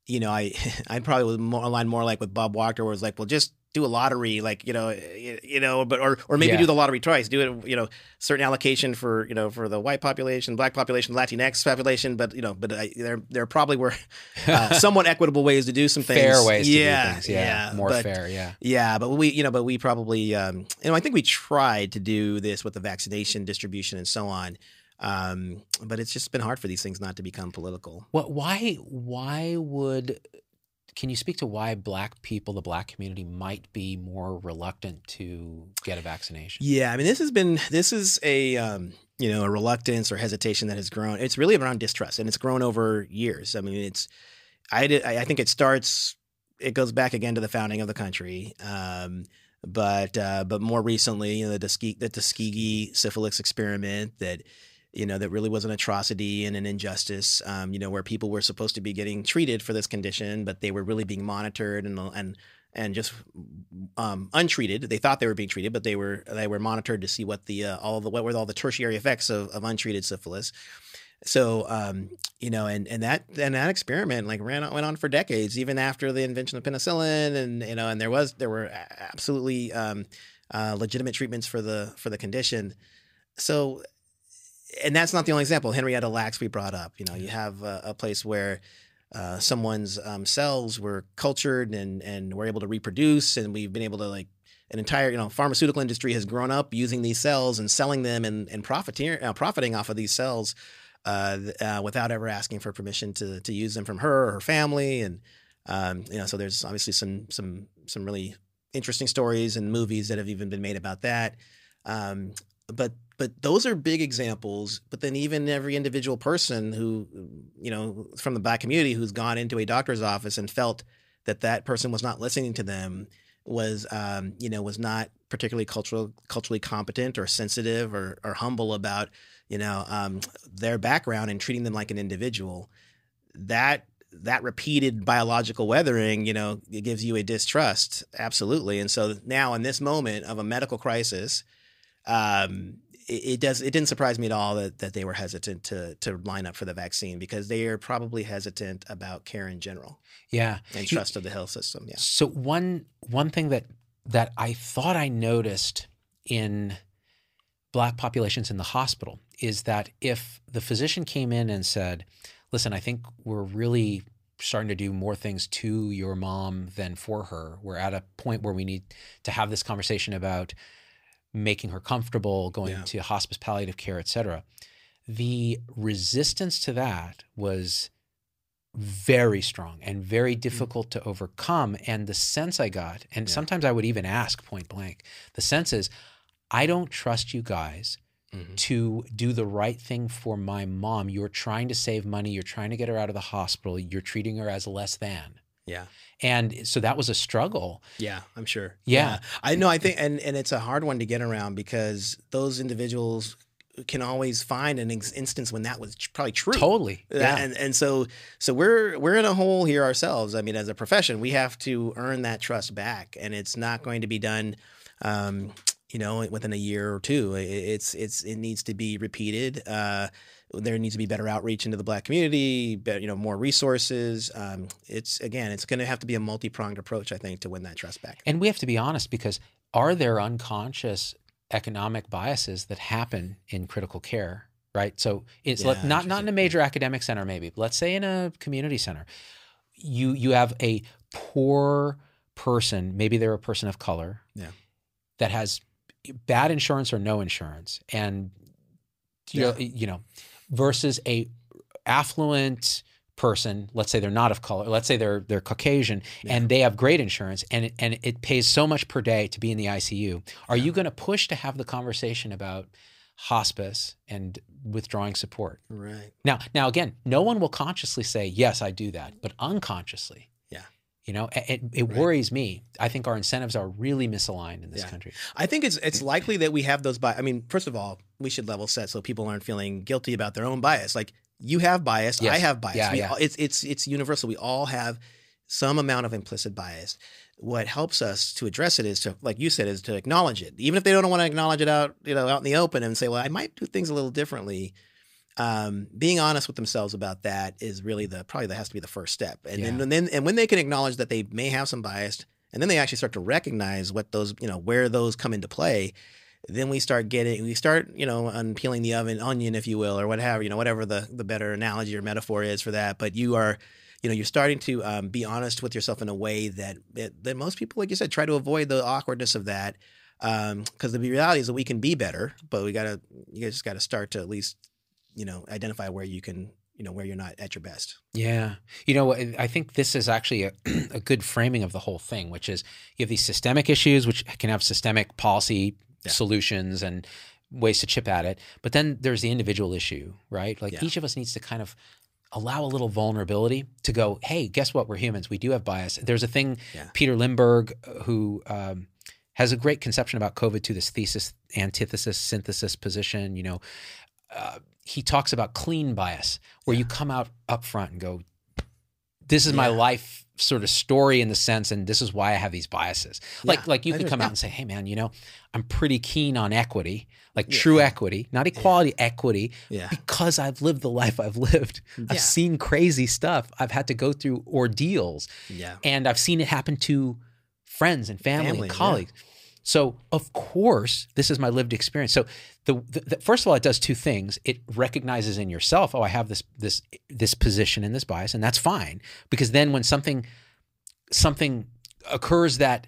you know, I I probably was more aligned more like with Bob Wachter, where it's like, well, just do a lottery, like you know, you, know, but or or maybe Yeah. do the lottery twice. Do it, you know, certain allocation for you know for the white population, black population, Latinx population, but you know, but I, there there probably were uh, somewhat equitable ways to do some things. fair ways yeah, to do things. Yeah. More but, fair. Yeah. Yeah, but we, you know, but we probably, um, you know, I think we tried to do this with the vaccination distribution and so on, um, but it's just been hard for these things not to become political. What, why, why would, can you speak to why black people, the black community might be more reluctant to get a vaccination? Yeah, I mean, this has been this is a um, you know a reluctance or hesitation that has grown. It's really around distrust, and it's grown over years. I mean, it's I did I I think it starts. It goes back again to the founding of the country. Um, but uh, but more recently, you know, the Tuskegee, the Tuskegee syphilis experiment that you know that really was an atrocity and an injustice. Um, you know, where people were supposed to be getting treated for this condition, but they were really being monitored and and and just um, untreated. They thought they were being treated, but they were they were monitored to see what the uh, all the what were all the tertiary effects of, of untreated syphilis. So um, you know, and and that and that experiment like ran went on for decades, even after the invention of penicillin, and you know, and there was there were absolutely um, uh, legitimate treatments for the for the condition. So, and that's not the only example. Henrietta Lacks we brought up. You know, you have a, a place where uh, someone's um, cells were cultured and and were able to reproduce, and we've been able to like an entire you know pharmaceutical industry has grown up using these cells and selling them and and profiting uh, profiting off of these cells uh, uh, without ever asking for permission to to use them from her or her family, and um, you know, so there's obviously some some some really interesting stories and movies that have even been made about that. Um, but but those are big examples. But then even every individual person who you know from the black community who's gone into a doctor's office and felt that that person was not listening to them was um, you know was not particularly cultural culturally competent or sensitive or, or humble about you know um, their background and treating them like an individual that that repeated biological weathering you know it gives you a distrust absolutely and so now in this moment of a medical crisis um, it, does it didn't surprise me at all that, that they were hesitant to to line up for the vaccine because they are probably hesitant about care in general yeah and trust of the health system yeah so one one thing that that i thought i noticed in black populations in the hospital is that if the physician came in and said, listen, I think we're really starting to do more things to your mom than for her. We're at a point where we need to have this conversation about making her comfortable, going yeah. to hospice palliative care, et cetera. The resistance to that was very strong and very mm. difficult mm-hmm. to overcome. And the sense I got, and yeah. sometimes I would even ask point blank, the sense is, I don't trust you guys mm-hmm. to do the right thing for my mom. You're trying to save money. You're trying to get her out of the hospital. You're treating her as less than. Yeah. And so that was a struggle. Yeah, I'm sure. Yeah. yeah. I know I think and and it's a hard one to get around because those individuals can always find an instance when that was probably true. Totally. Uh, yeah. And and so so we're we're in a hole here ourselves. I mean, as a profession, we have to earn that trust back, and it's not going to be done. Um, you know, within a year or two. It's it's it needs to be repeated. Uh, there needs to be better outreach into the black community, better, you know, more resources. Um, it's again, it's going to have to be a multi pronged approach, I think, to win that trust back. And we have to be honest because are there unconscious economic biases that happen in critical care? Right. So it's yeah, like not not in a major academic center, maybe. But let's say in a community center, you you have a poor person, maybe they're a person of color, yeah. that has bad insurance or no insurance, and you, yeah. know, you know, versus a affluent person, let's say they're not of color, let's say they're they're Caucasian yeah. and they have great insurance and it, and it pays so much per day to be in the ICU. Are yeah. you going to push to have the conversation about hospice and withdrawing support? Right. Now, now again, no one will consciously say yes, I do that, but unconsciously, you know, it, it right. worries me. I think our incentives are really misaligned in this yeah. country. I think it's it's likely that we have those bias. I mean, first of all, we should level set so people aren't feeling guilty about their own bias. Like you have bias, yes. I have bias. Yeah, we, yeah. It's it's it's universal. We all have some amount of implicit bias. What helps us to address it is to, like you said, is to acknowledge it. Even if they don't want to acknowledge it out, you know, out in the open and say, well, I might do things a little differently um, being honest with themselves about that is really the probably that has to be the first step. And, yeah. and then and when they can acknowledge that they may have some bias, and then they actually start to recognize what those you know where those come into play. Then we start getting we start you know unpeeling the oven onion if you will or whatever you know whatever the the better analogy or metaphor is for that. But you are you know you're starting to um, be honest with yourself in a way that that most people like you said try to avoid the awkwardness of that because um, the reality is that we can be better, but we gotta you guys just got to start to at least you know identify where you can you know where you're not at your best yeah you know i think this is actually a, a good framing of the whole thing which is you have these systemic issues which can have systemic policy yeah. solutions and ways to chip at it but then there's the individual issue right like yeah. each of us needs to kind of allow a little vulnerability to go hey guess what we're humans we do have bias there's a thing yeah. peter limberg who um, has a great conception about COVID to This thesis, antithesis, synthesis position. You know, uh, he talks about clean bias, where you come out up front and go, "This is my life sort of story in the sense, and this is why I have these biases." Like, Yeah, like you I could come out and say, "Hey, man, you know, I'm pretty keen on equity, like Yeah. true equity, not equality, equity." Yeah. because I've lived the life I've lived. I've seen crazy stuff. I've had to go through ordeals Yeah. and I've seen it happen to friends and family, Family, and yeah. colleagues. So, of course, this is my lived experience. So, the, the, the- first of all, it does two things. It recognizes in yourself, oh, I have this this this position and this bias, and that's fine because then when something something occurs that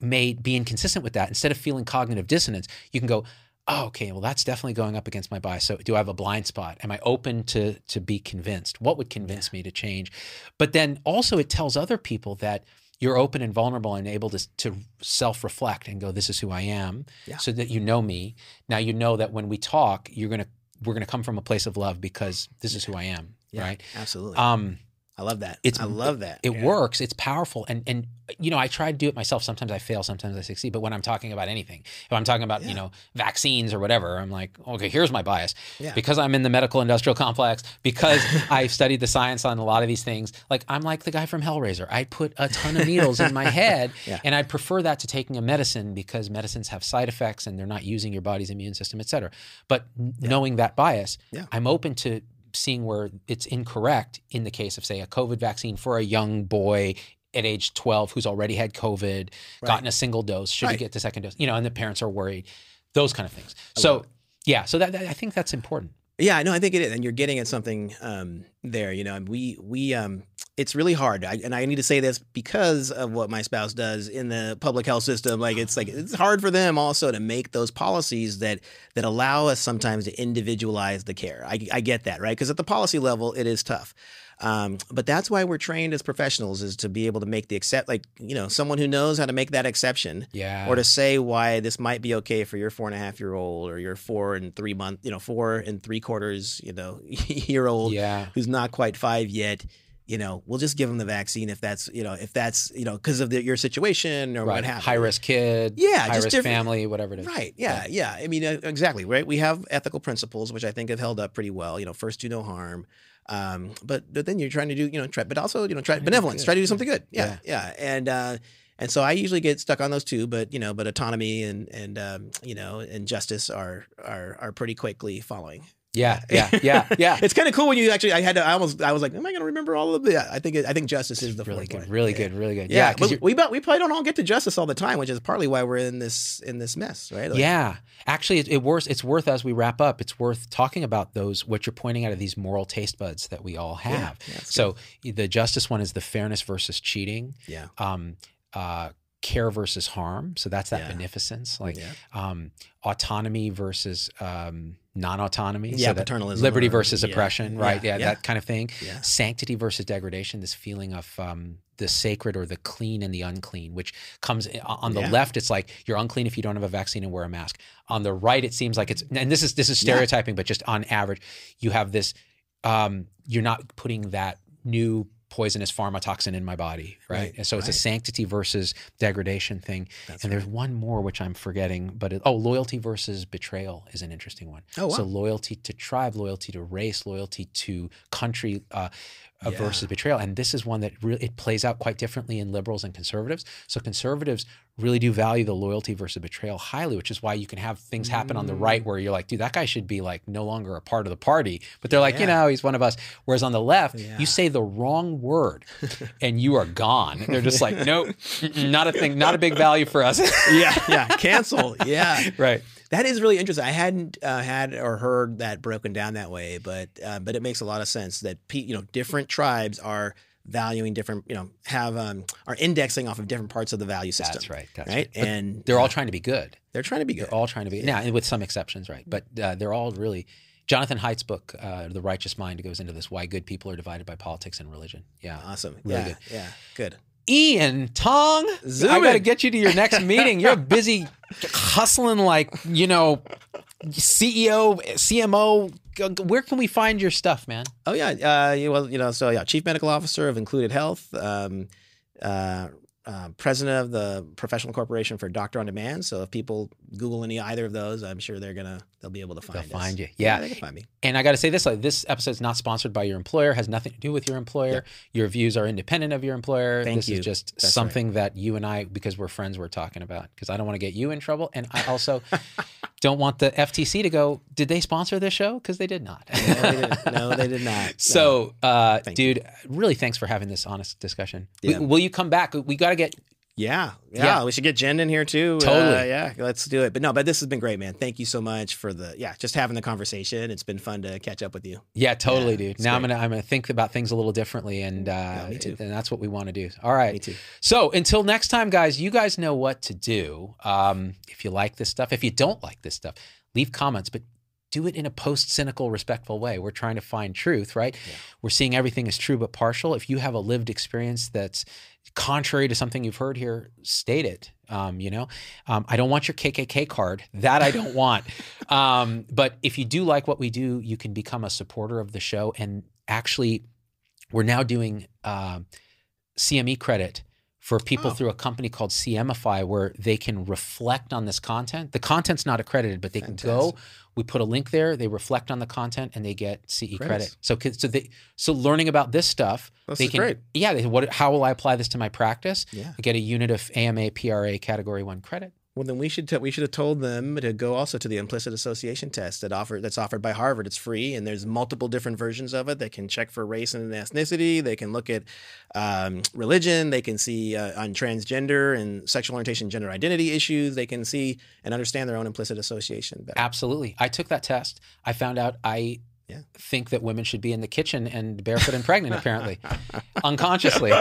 may be inconsistent with that, instead of feeling cognitive dissonance, you can go, oh, okay, well, that's definitely going up against my bias. So, do I have a blind spot? Am I open to to be convinced? What would convince me to change? But then also, it tells other people that you're open and vulnerable and able to to self reflect and go, this is who I am, Yeah. so that you know me. Now you know that when we talk, you're gonna we're gonna come from a place of love because this is who I am, Yeah. right? Absolutely. Um, I love that. it's- I love that. it Yeah. works. It's powerful, and and you know I try to do it myself. Sometimes I fail, sometimes I succeed. But when I'm talking about anything, if I'm talking about Yeah. you know vaccines or whatever, I'm like, okay, here's my bias Yeah. because I'm in the medical industrial complex because I've studied the science on a lot of these things. Like I'm like the guy from Hellraiser. I put a ton of needles in my head, Yeah. and I prefer that to taking a medicine because medicines have side effects and they're not using your body's immune system, et cetera. But n- knowing that bias, Yeah. I'm open to seeing where it's incorrect in the case of say a COVID vaccine for a young boy at age 12 who's already had COVID, gotten a single dose, should he get the second dose? You know, and the parents are worried. Those kind of things. So yeah, so that, that- I think that's important. Yeah, no, I think it is, and you're getting at something um, there. You know, we we um, it's really hard, I, and I need to say this because of what my spouse does in the public health system. Like, it's like it's hard for them also to make those policies that that allow us sometimes to individualize the care. I, I get that, right? Because at the policy level, it is tough. Um, but that's why we're trained as professionals is to be able to make the accept, like you know, someone who knows how to make that exception Yeah. or to say why this might be okay for your four and a half year old or your four and three month, you know, four and three quarters, you know, year old yeah. who's not quite five yet. You know, we'll just give them the vaccine if that's, you know, if that's, you know, because of the, your situation or Right. what have High risk kid. Yeah, High risk family, whatever it is. Right. Yeah. Yeah. I mean, uh, exactly. Right. We have ethical principles, which I think have held up pretty well. You know, first do no harm. Um, but but then you're trying to do, you know, try, but also, you know, try benevolence, try to do something good. Yeah. Yeah. And, uh, and so I usually get stuck on those two, but you know, but autonomy and and um, you know and justice are are are pretty quickly following. Yeah. Yeah. Yeah. Yeah. It's kind of cool when you actually. I had to. I almost. I was like, am I going to remember all of it? Yeah, I think. It, I think justice is the really good. Really Yeah. good. Really good. Yeah, Yeah. but we but we probably don't all get to justice all the time, which is partly why we're in this in this mess, right? Like, yeah, actually, it, it worth. It's worth as we wrap up. It's worth talking about those. What you're pointing out of these moral taste buds that we all have. Yeah, so the justice one is the fairness versus cheating. Yeah. Um, uh, care versus harm. So that's that Yeah. beneficence. Like Yeah. um, autonomy versus um, non-autonomy. Yeah, so paternalism Liberty or- versus yeah, oppression. Right. yeah, Yeah, yeah. That kind of thing. Sanctity versus degradation. This feeling of um, the sacred or the clean and the unclean, which comes on the left. It's like you're unclean if you don't have a vaccine and wear a mask. On the right, it seems like it's and this is this is stereotyping, but just on average, you have this. Um, you're not putting that new poisonous pharmatoxin in my body, right? Right, And so it's a sanctity versus degradation thing. That's and there's one more which I'm forgetting, but it, oh, loyalty versus betrayal is an interesting one. Oh, wow. So loyalty to tribe, loyalty to race, loyalty to country. Uh, Yeah. versus betrayal, and this is one that really it plays out quite differently in liberals and conservatives. So conservatives really do value the loyalty versus betrayal highly, which is why you can have things happen on the right Mm. where you're like, dude, that guy should be like no longer a part of the party, but they're like, you know, he's one of us. Whereas on the left, Yeah. you say the wrong word, and you are gone. They're just like, nope, not a thing, not a big value for us. yeah, yeah, cancel. Yeah, right. That is really interesting. I hadn't uh, had or heard that broken down that way, but uh, but it makes a lot of sense that you know different tribes are valuing different, you know, have um, are indexing off of different parts of the value system. That's right. That's right, right. And they're all trying to be good. they're trying to be good. They're all trying to be now, and with some exceptions, right? But uh, they're all really. Jonathan Haidt's book, uh, The Righteous Mind, goes into this: why good people are divided by politics and religion. Yeah. awesome. Really yeah, good. yeah, good. Ian Tong, Zoom I got to get you to your next meeting. You're busy hustling, like you know, CEO, CMO. Where can we find your stuff, man? Oh yeah, uh, you- well, you know, so yeah, chief medical officer of Included Health. Um, uh, uh, president of the Professional Corporation for Doctor on Demand. So if people Google any either of those, I'm sure they're gonna they'll be able to find They'll us. find you. Yeah. they can find me. And I got to say this: like this episode is not sponsored by your employer, has nothing to do with your employer. Your views are independent of your employer. Thank this you. is just That's something that you and I, because we're friends, we're talking about. Because I don't want to get you in trouble, and I also don't want the FTC to go. Did they sponsor this show? Because they did not. No, they did, no, they did not. No. So, uh, dude, really, thanks for having this honest discussion. Yeah. W- will you come back? We got to get. Yeah, yeah, Yeah. we should get Jen in here too. Totally. Uh, yeah, let's do it. But no, but this has been great, man. Thank you so much for the yeah, just having the conversation. It's been fun to catch up with you. Yeah, totally, Yeah, dude. Now I'm gonna I'm gonna think about things a little differently, and uh, Yeah, me too. and that's what we want to do. All right. Me too. So until next time, guys, you guys know what to do. Um, if you like this stuff, if you don't like this stuff, leave comments, but do it in a post cynical, respectful way. We're trying to find truth, right? Yeah. We're seeing everything is true but partial. If you have a lived experience that's contrary to something you've heard here, state it. Um, you know, um, I don't want your KKK card. That I don't want. Um, but if you do like what we do, you can become a supporter of the show. And actually, we're now doing um CME credit for people Oh. through a company called CMEfy where they can reflect on this content. The content's not accredited, but they can go. We put a link there. They reflect on the content and they get CE credit. So, so they so learning about this stuff, This they is can. great. Yeah. They, what? How will I apply this to my practice? Yeah. I get a unit of AMA PRA Category One credit. Well, then we should t- we should have told them to go also to the implicit association test that offer that's offered by Harvard. It's free, and there's multiple different versions of it. They can check for race and ethnicity. They can look at um, religion. They can see uh, on transgender and sexual orientation, gender identity issues. They can see and understand their own implicit association better. Absolutely. I took that test. I found out I Yeah. think that women should be in the kitchen and barefoot and pregnant, apparently, unconsciously.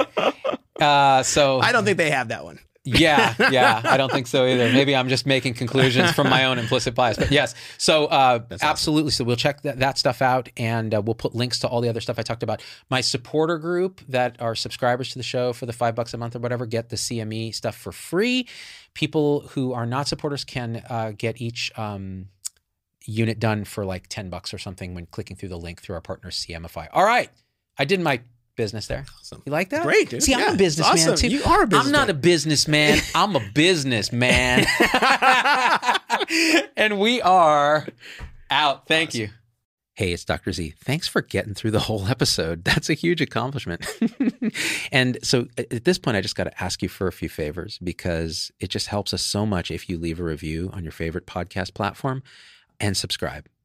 Uh, so I don't think they have that one. Yeah, yeah, I don't think so either. Maybe I'm just making conclusions from my own implicit bias. But yes, so uh, That's awesome. absolutely. So we'll check that, that stuff out, and uh, we'll put links to all the other stuff I talked about. My supporter group that are subscribers to the show for the five bucks a month or whatever get the CME stuff for free. People who are not supporters can uh, get each. Um, unit done for like 10 bucks or something when clicking through the link through our partner CMEfy. All right. I did my business there. Awesome. You like that? Great, dude. See, I'm Yeah, a businessman awesome. too. You are a I'm not a businessman. I'm a businessman. and we are out. Thank you. Hey, it's Dr. Z. Thanks for getting through the whole episode. That's a huge accomplishment. and so at this point, I just got to ask you for a few favors because it just helps us so much if you leave a review on your favorite podcast platform and subscribe.